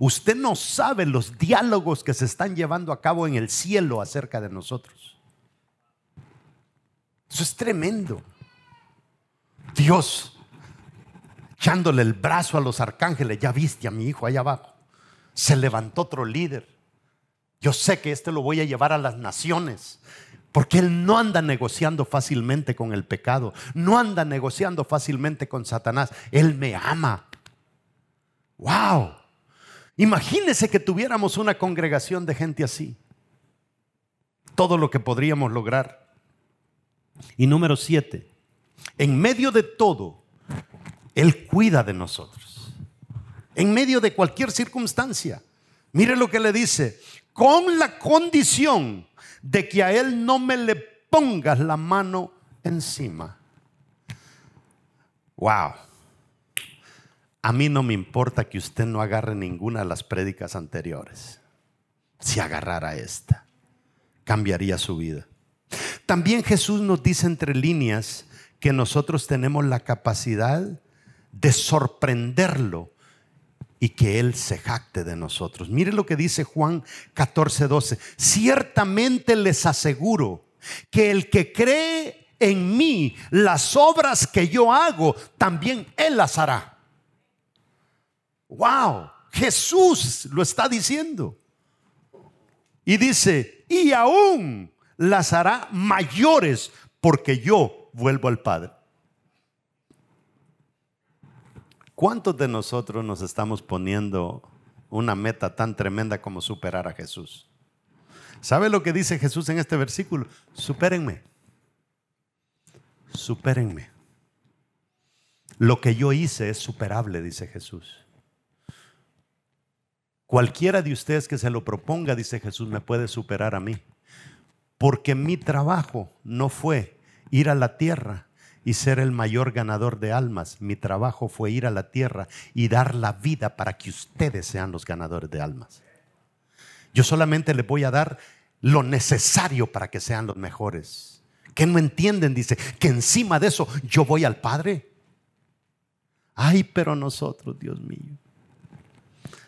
S1: Usted no sabe los diálogos que se están llevando a cabo en el cielo acerca de nosotros. Eso es tremendo. Dios echándole el brazo a los arcángeles, ya viste a mi hijo allá abajo. Se levantó otro líder. Yo sé que este lo voy a llevar a las naciones. Porque Él no anda negociando fácilmente con el pecado, no anda negociando fácilmente con Satanás. Él me ama. ¡Wow! Imagínese que tuviéramos una congregación de gente así. Todo lo que podríamos lograr. Y número siete, en medio de todo, Él cuida de nosotros. En medio de cualquier circunstancia. Mire lo que le dice, con la condición de que a Él no me le pongas la mano encima. Wow. A mí no me importa que usted no agarre ninguna de las prédicas anteriores. Si agarrara esta, cambiaría su vida. También Jesús nos dice entre líneas que nosotros tenemos la capacidad de sorprenderlo y que Él se jacte de nosotros. Mire lo que dice Juan 14, 12. Ciertamente les aseguro que el que cree en mí, las obras que yo hago, también Él las hará. Wow, Jesús lo está diciendo. Y dice, y aún las hará mayores porque yo vuelvo al Padre. ¿Cuántos de nosotros nos estamos poniendo una meta tan tremenda como superar a Jesús? ¿Sabe lo que dice Jesús en este versículo? Supérenme. Supérenme. Lo que yo hice es superable, dice Jesús. Cualquiera de ustedes que se lo proponga, dice Jesús, me puede superar a mí. Porque mi trabajo no fue ir a la tierra y ser el mayor ganador de almas. Mi trabajo fue ir a la tierra y dar la vida para que ustedes sean los ganadores de almas. Yo solamente les voy a dar lo necesario para que sean los mejores. Que no entienden, dice, que encima de eso yo voy al Padre. Ay, pero nosotros, Dios mío,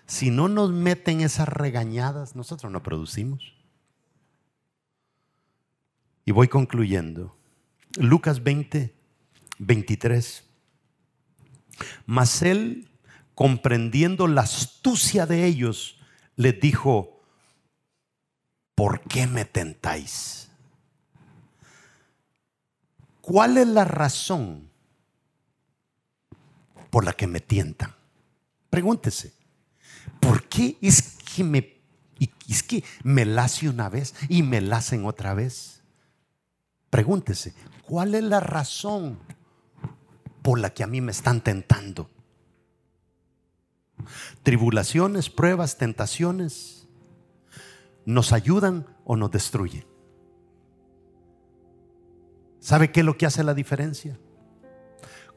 S1: si no nos meten esas regañadas, nosotros no producimos. Y voy concluyendo. Lucas 20, 23. Mas él, comprendiendo la astucia de ellos, les dijo, ¿por qué me tentáis? ¿Cuál es la razón por la que me tientan? Pregúntese. ¿Por qué es que me, es que me lace una vez y me lacen otra vez? Pregúntese, ¿cuál es la razón por la que a mí me están tentando? Tribulaciones, pruebas, tentaciones, ¿nos ayudan o nos destruyen? ¿Sabe qué es lo que hace la diferencia?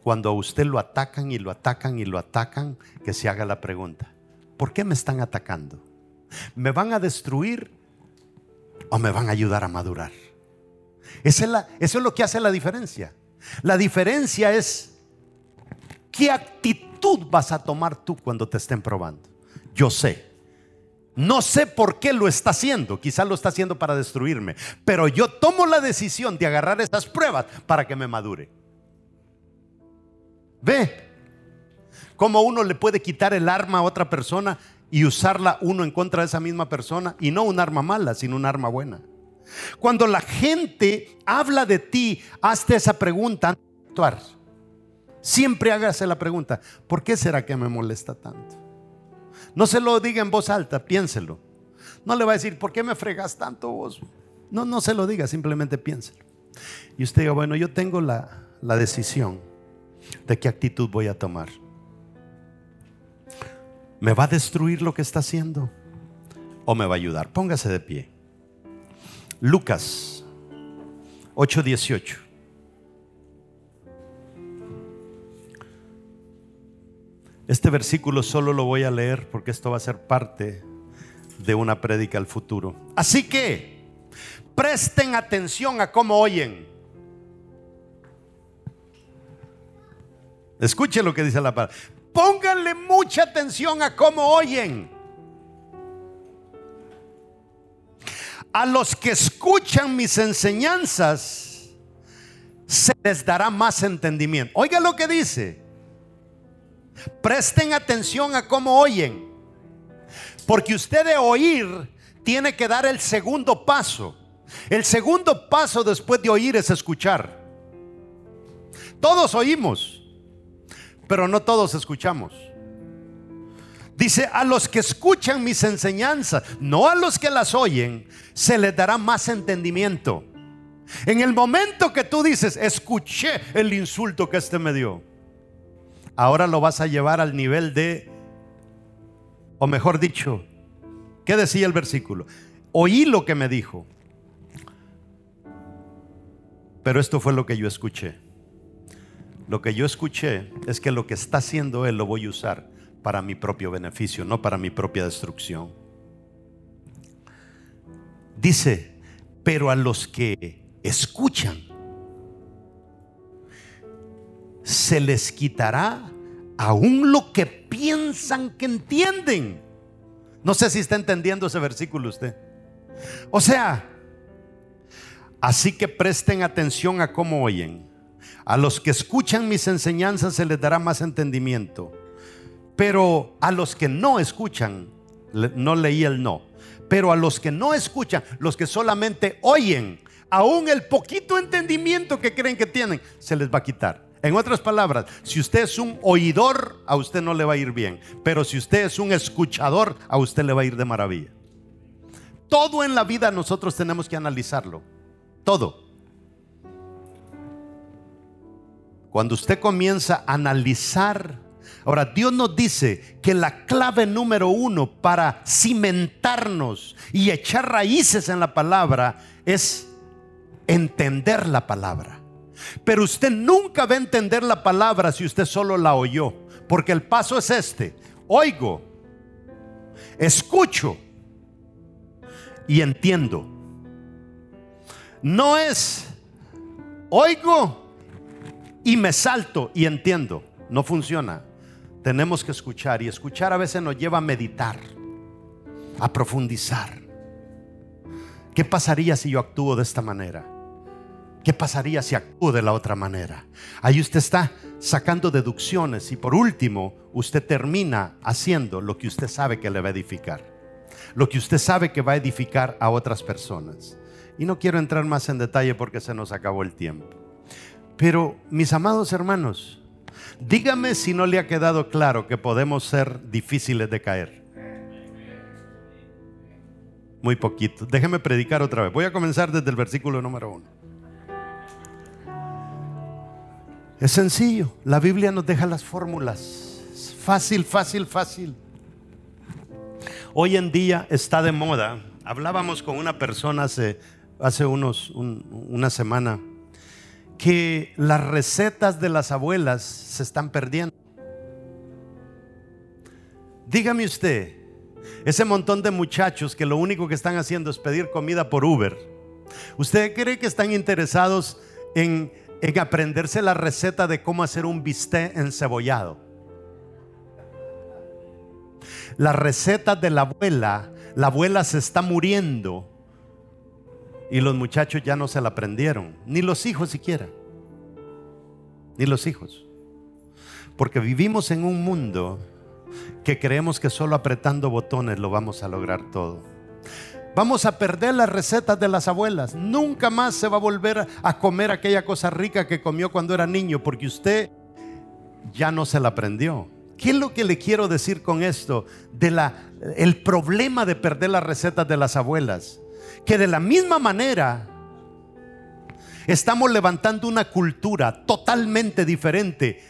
S1: Cuando a usted lo atacan y lo atacan y lo atacan, que se haga la pregunta, ¿por qué me están atacando? ¿Me van a destruir o me van a ayudar a madurar? Es, eso es lo que hace la diferencia. La diferencia es qué actitud vas a tomar tú cuando te estén probando. Yo sé. No sé por qué lo está haciendo. Quizás lo está haciendo para destruirme. Pero yo tomo la decisión de agarrar esas pruebas para que me madure. Ve, cómo uno le puede quitar el arma a otra persona y usarla uno en contra de esa misma persona y no un arma mala, sino un arma buena. Cuando la gente habla de ti, hazte esa pregunta antes de actuar. Siempre hágase la pregunta, ¿por qué será que me molesta tanto? No se lo diga en voz alta, piénselo. No le va a decir, ¿por qué me fregas tanto vos? No, no se lo diga, simplemente piénselo. Y usted diga, bueno, yo tengo la, la decisión de qué actitud voy a tomar. ¿Me va a destruir lo que está haciendo? ¿O me va a ayudar? Póngase de pie. Lucas 8:18. Este versículo solo lo voy a leer porque esto va a ser parte de una prédica al futuro. Así que presten atención a cómo oyen. Escuche lo que dice la palabra. Pónganle mucha atención a cómo oyen. A los que escuchan mis enseñanzas, se les dará más entendimiento. Oiga lo que dice. Presten atención a cómo oyen. Porque usted de oír tiene que dar el segundo paso. El segundo paso después de oír es escuchar. Todos oímos pero no todos escuchamos. Dice, a los que escuchan mis enseñanzas, no a los que las oyen, se les dará más entendimiento. En el momento que tú dices, escuché el insulto que este me dio, ahora lo vas a llevar al nivel de, o mejor dicho, ¿qué decía el versículo? Oí lo que me dijo, pero esto fue lo que yo escuché. Lo que yo escuché es que lo que está haciendo Él lo voy a usar para mi propio beneficio, no para mi propia destrucción. Dice, pero a los que escuchan, se les quitará aún lo que piensan que entienden. No sé si está entendiendo ese versículo usted. O sea, así que presten atención a cómo oyen. A los que escuchan mis enseñanzas se les dará más entendimiento. Pero a los que no escuchan, no leí el no, pero a los que no escuchan, los que solamente oyen, aún el poquito entendimiento que creen que tienen, se les va a quitar. En otras palabras, si usted es un oidor, a usted no le va a ir bien. Pero si usted es un escuchador, a usted le va a ir de maravilla. Todo en la vida nosotros tenemos que analizarlo. Todo. Cuando usted comienza a analizar, ahora Dios nos dice que la clave número uno para cimentarnos y echar raíces en la palabra es entender la palabra. Pero usted nunca va a entender la palabra si usted solo la oyó. Porque el paso es este. Oigo, escucho y entiendo. No es oigo y me salto y entiendo. No funciona. Tenemos que escuchar y escuchar a veces nos lleva a meditar, a profundizar. ¿Qué pasaría si yo actúo de esta manera? ¿Qué pasaría si actúo de la otra manera? Ahí usted está sacando deducciones y por último usted termina haciendo lo que usted sabe que le va a edificar. Lo que usted sabe que va a edificar a otras personas. Y no quiero entrar más en detalle porque se nos acabó el tiempo. Pero mis amados hermanos, dígame si no le ha quedado claro que podemos ser difíciles de caer. Muy poquito. Déjeme predicar otra vez. Voy a comenzar desde el versículo número uno. Es sencillo. La Biblia nos deja las fórmulas. Fácil, fácil, fácil. Hoy en día está de moda. Hablábamos con una persona hace, hace unos, una semana que las recetas de las abuelas se están perdiendo. Dígame usted, ese montón de muchachos que lo único que están haciendo es pedir comida por Uber, ¿usted cree que están interesados en en aprenderse la receta de cómo hacer un bistec encebollado. La receta de la abuela, la abuela se está muriendo y los muchachos ya no se la aprendieron, ni los hijos siquiera, ni los hijos. Porque vivimos en un mundo que creemos que solo apretando botones lo vamos a lograr todo. Vamos a perder las recetas de las abuelas. Nunca más se va a volver a comer aquella cosa rica que comió cuando era niño porque usted ya no se la aprendió. ¿Qué es lo que le quiero decir con esto? De la, el problema de perder las recetas de las abuelas. Que de la misma manera estamos levantando una cultura totalmente diferente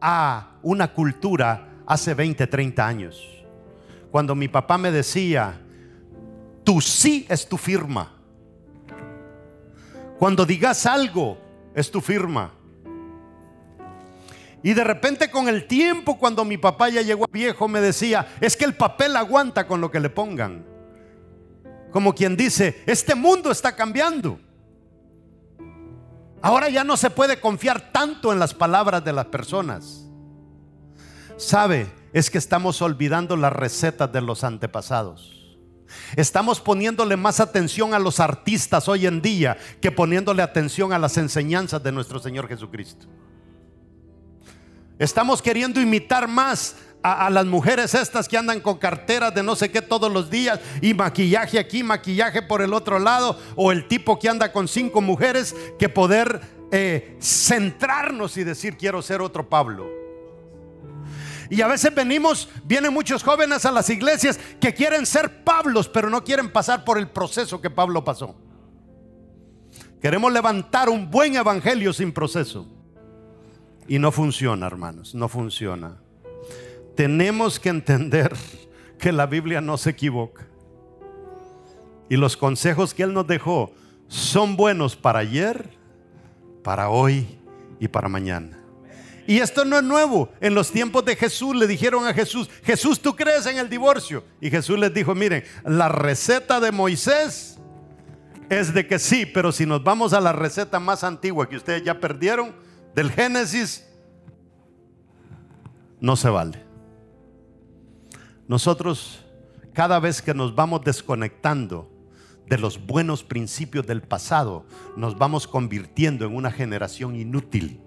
S1: a una cultura hace 20, 30 años. Cuando mi papá me decía, tu sí es tu firma. Cuando digas algo, es tu firma. Y de repente con el tiempo, cuando mi papá ya llegó viejo, me decía, es que el papel aguanta con lo que le pongan. Como quien dice, este mundo está cambiando. Ahora ya no se puede confiar tanto en las palabras de las personas. ¿Sabe? Es que estamos olvidando las recetas de los antepasados. Estamos poniéndole más atención a los artistas hoy en día que poniéndole atención a las enseñanzas de nuestro Señor Jesucristo. Estamos queriendo imitar más a, las mujeres estas que andan con carteras de no sé qué todos los días y maquillaje aquí, maquillaje por el otro lado, o el tipo que anda con cinco mujeres que poder eh, centrarnos y decir quiero ser otro Pablo. Y a veces venimos, vienen muchos jóvenes a las iglesias que quieren ser Pablos, pero no quieren pasar por el proceso que Pablo pasó. Queremos levantar un buen evangelio sin proceso. Y no funciona, hermanos, no funciona. Tenemos que entender que la Biblia no se equivoca. Y los consejos que Él nos dejó son buenos para ayer, para hoy y para mañana. Y esto no es nuevo. En los tiempos de Jesús le dijeron a Jesús, Jesús, ¿tú crees en el divorcio? Y Jesús les dijo, miren, la receta de Moisés es de que sí, pero si nos vamos a la receta más antigua que ustedes ya perdieron, del Génesis, no se vale. Nosotros, cada vez que nos vamos desconectando de los buenos principios del pasado, nos vamos convirtiendo en una generación inútil,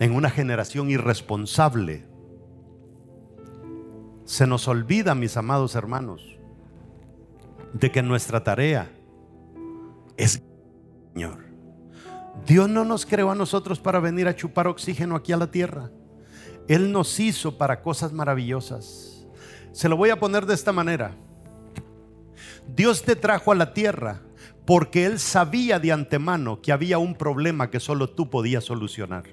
S1: en una generación irresponsable. Se nos olvida, mis amados hermanos, de que nuestra tarea es Señor. Dios no nos creó a nosotros para venir a chupar oxígeno aquí a la tierra. Él nos hizo para cosas maravillosas. Se lo voy a poner de esta manera. Dios te trajo a la tierra porque Él sabía de antemano que había un problema que solo tú podías solucionar.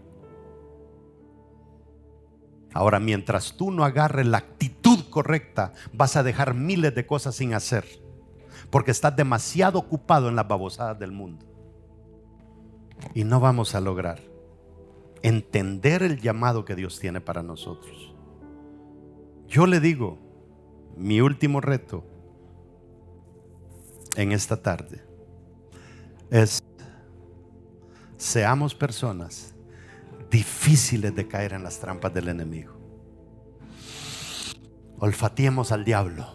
S1: Ahora, mientras tú no agarres la actitud correcta, vas a dejar miles de cosas sin hacer, porque estás demasiado ocupado en las babosadas del mundo. Y no vamos a lograr entender el llamado que Dios tiene para nosotros. Yo le digo, mi último reto en esta tarde es, seamos personas difíciles de caer en las trampas del enemigo. Olfateemos al diablo.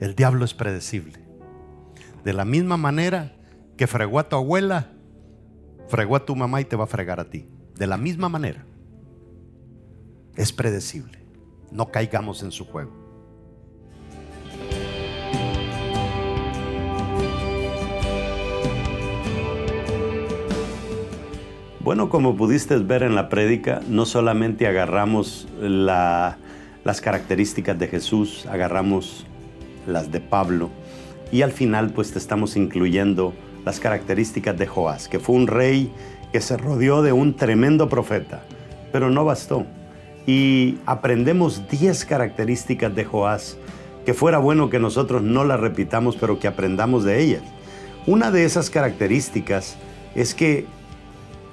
S1: El diablo es predecible. De la misma manera que fregó a tu abuela, fregó a tu mamá y te va a fregar a ti. De la misma manera. Es predecible. No caigamos en su juego. Bueno, como pudiste ver en la prédica, no solamente agarramos las características de Jesús, agarramos las de Pablo y al final pues te estamos incluyendo las características de Joás, que fue un rey que se rodeó de un tremendo profeta, pero no bastó. Y aprendemos 10 características de Joás, que fuera bueno que nosotros no las repitamos, pero que aprendamos de ellas. Una de esas características es que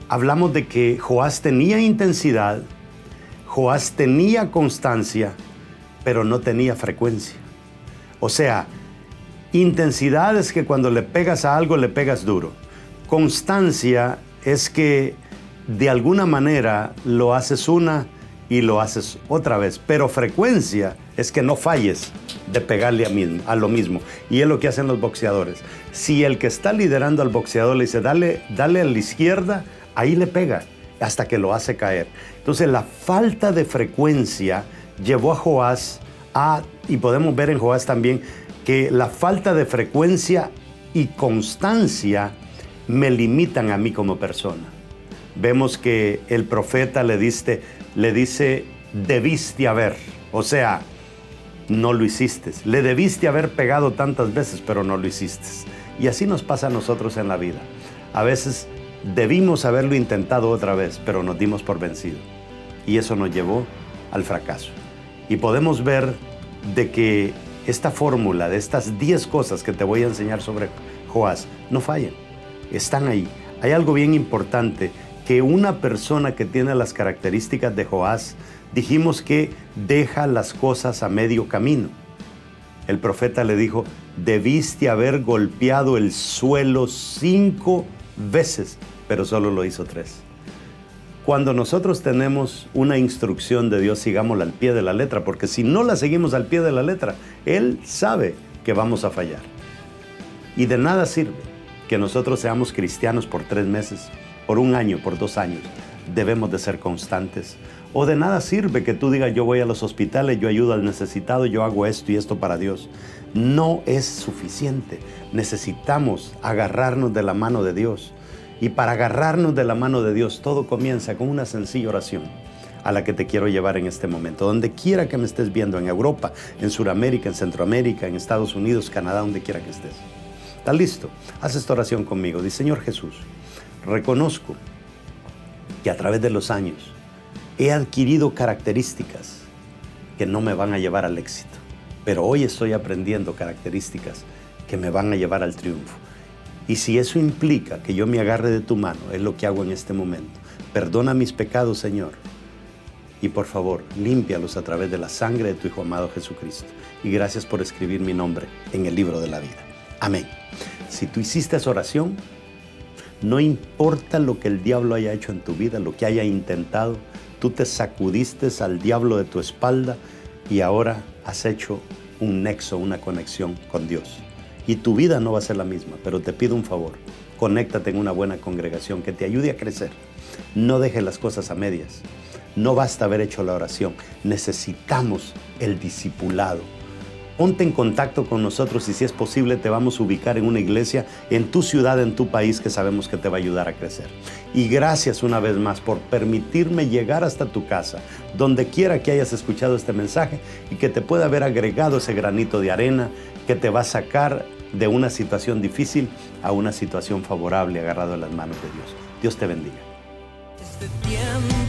S1: hablamos de que Joás tenía intensidad, Joás tenía constancia, pero no tenía frecuencia. O sea, Intensidad es que cuando le pegas a algo le pegas duro. Constancia es que de alguna manera lo haces una y lo haces otra vez. Pero frecuencia es que no falles de pegarle a, lo mismo. Y es lo que hacen los boxeadores. Si el que está liderando al boxeador le dice, dale, dale a la izquierda, ahí le pega hasta que lo hace caer. Entonces la falta de frecuencia llevó a Joás a, y podemos ver en Joás también, que la falta de frecuencia y constancia me limitan a mí como persona. Vemos que el profeta le, dice, le dice, debiste haber, o sea, no lo hiciste. Le debiste haber pegado tantas veces, pero no lo hiciste. Y así nos pasa a nosotros en la vida. A veces debimos haberlo intentado otra vez, pero nos dimos por vencido. Y eso nos llevó al fracaso. Y podemos ver de que esta fórmula de estas 10 cosas que te voy a enseñar sobre Joás no fallen. Están ahí. Hay algo bien importante que una persona que tiene las características de Joás, dijimos que deja las cosas a medio camino. El profeta le dijo, debiste haber golpeado el suelo cinco veces, pero solo lo hizo tres. Cuando nosotros tenemos una instrucción de Dios, sigámosla al pie de la letra, porque si no la seguimos al pie de la letra, Él sabe que vamos a fallar. Y de nada sirve que nosotros seamos cristianos por tres meses, por un año, por dos años. Debemos de ser constantes. O de nada sirve que tú digas, yo voy a los hospitales, yo ayudo al necesitado, yo hago esto y esto para Dios. No es suficiente. Necesitamos agarrarnos de la mano de Dios. Y para agarrarnos de la mano de Dios, todo comienza con una sencilla oración a la que te quiero llevar en este momento. Donde quiera que me estés viendo, en Europa, en Sudamérica, en Centroamérica, en Estados Unidos, Canadá, donde quiera que estés. ¿Estás listo? Haz esta oración conmigo. Dice, Señor Jesús, reconozco que a través de los años he adquirido características que no me van a llevar al éxito. Pero hoy estoy aprendiendo características que me van a llevar al triunfo. Y si eso implica que yo me agarre de tu mano, es lo que hago en este momento. Perdona mis pecados, Señor. Y por favor, límpialos a través de la sangre de tu Hijo amado Jesucristo. Y gracias por escribir mi nombre en el libro de la vida. Amén. Si tú hiciste esa oración, No importa lo que el diablo haya hecho en tu vida, lo que haya intentado, tú te sacudiste al diablo de tu espalda y ahora has hecho un nexo, una conexión con Dios. Y tu vida no va a ser la misma, pero te pido un favor, conéctate en una buena congregación que te ayude a crecer. No dejes las cosas a medias. No basta haber hecho la oración, necesitamos el discipulado ponte en contacto con nosotros y si es posible te vamos a ubicar en una iglesia en tu ciudad, en tu país que sabemos que te va a ayudar a crecer. Y gracias una vez más por permitirme llegar hasta tu casa, donde quiera que hayas escuchado este mensaje y que te pueda haber agregado ese granito de arena que te va a sacar de una situación difícil a una situación favorable agarrado en las manos de Dios. Dios te bendiga. Este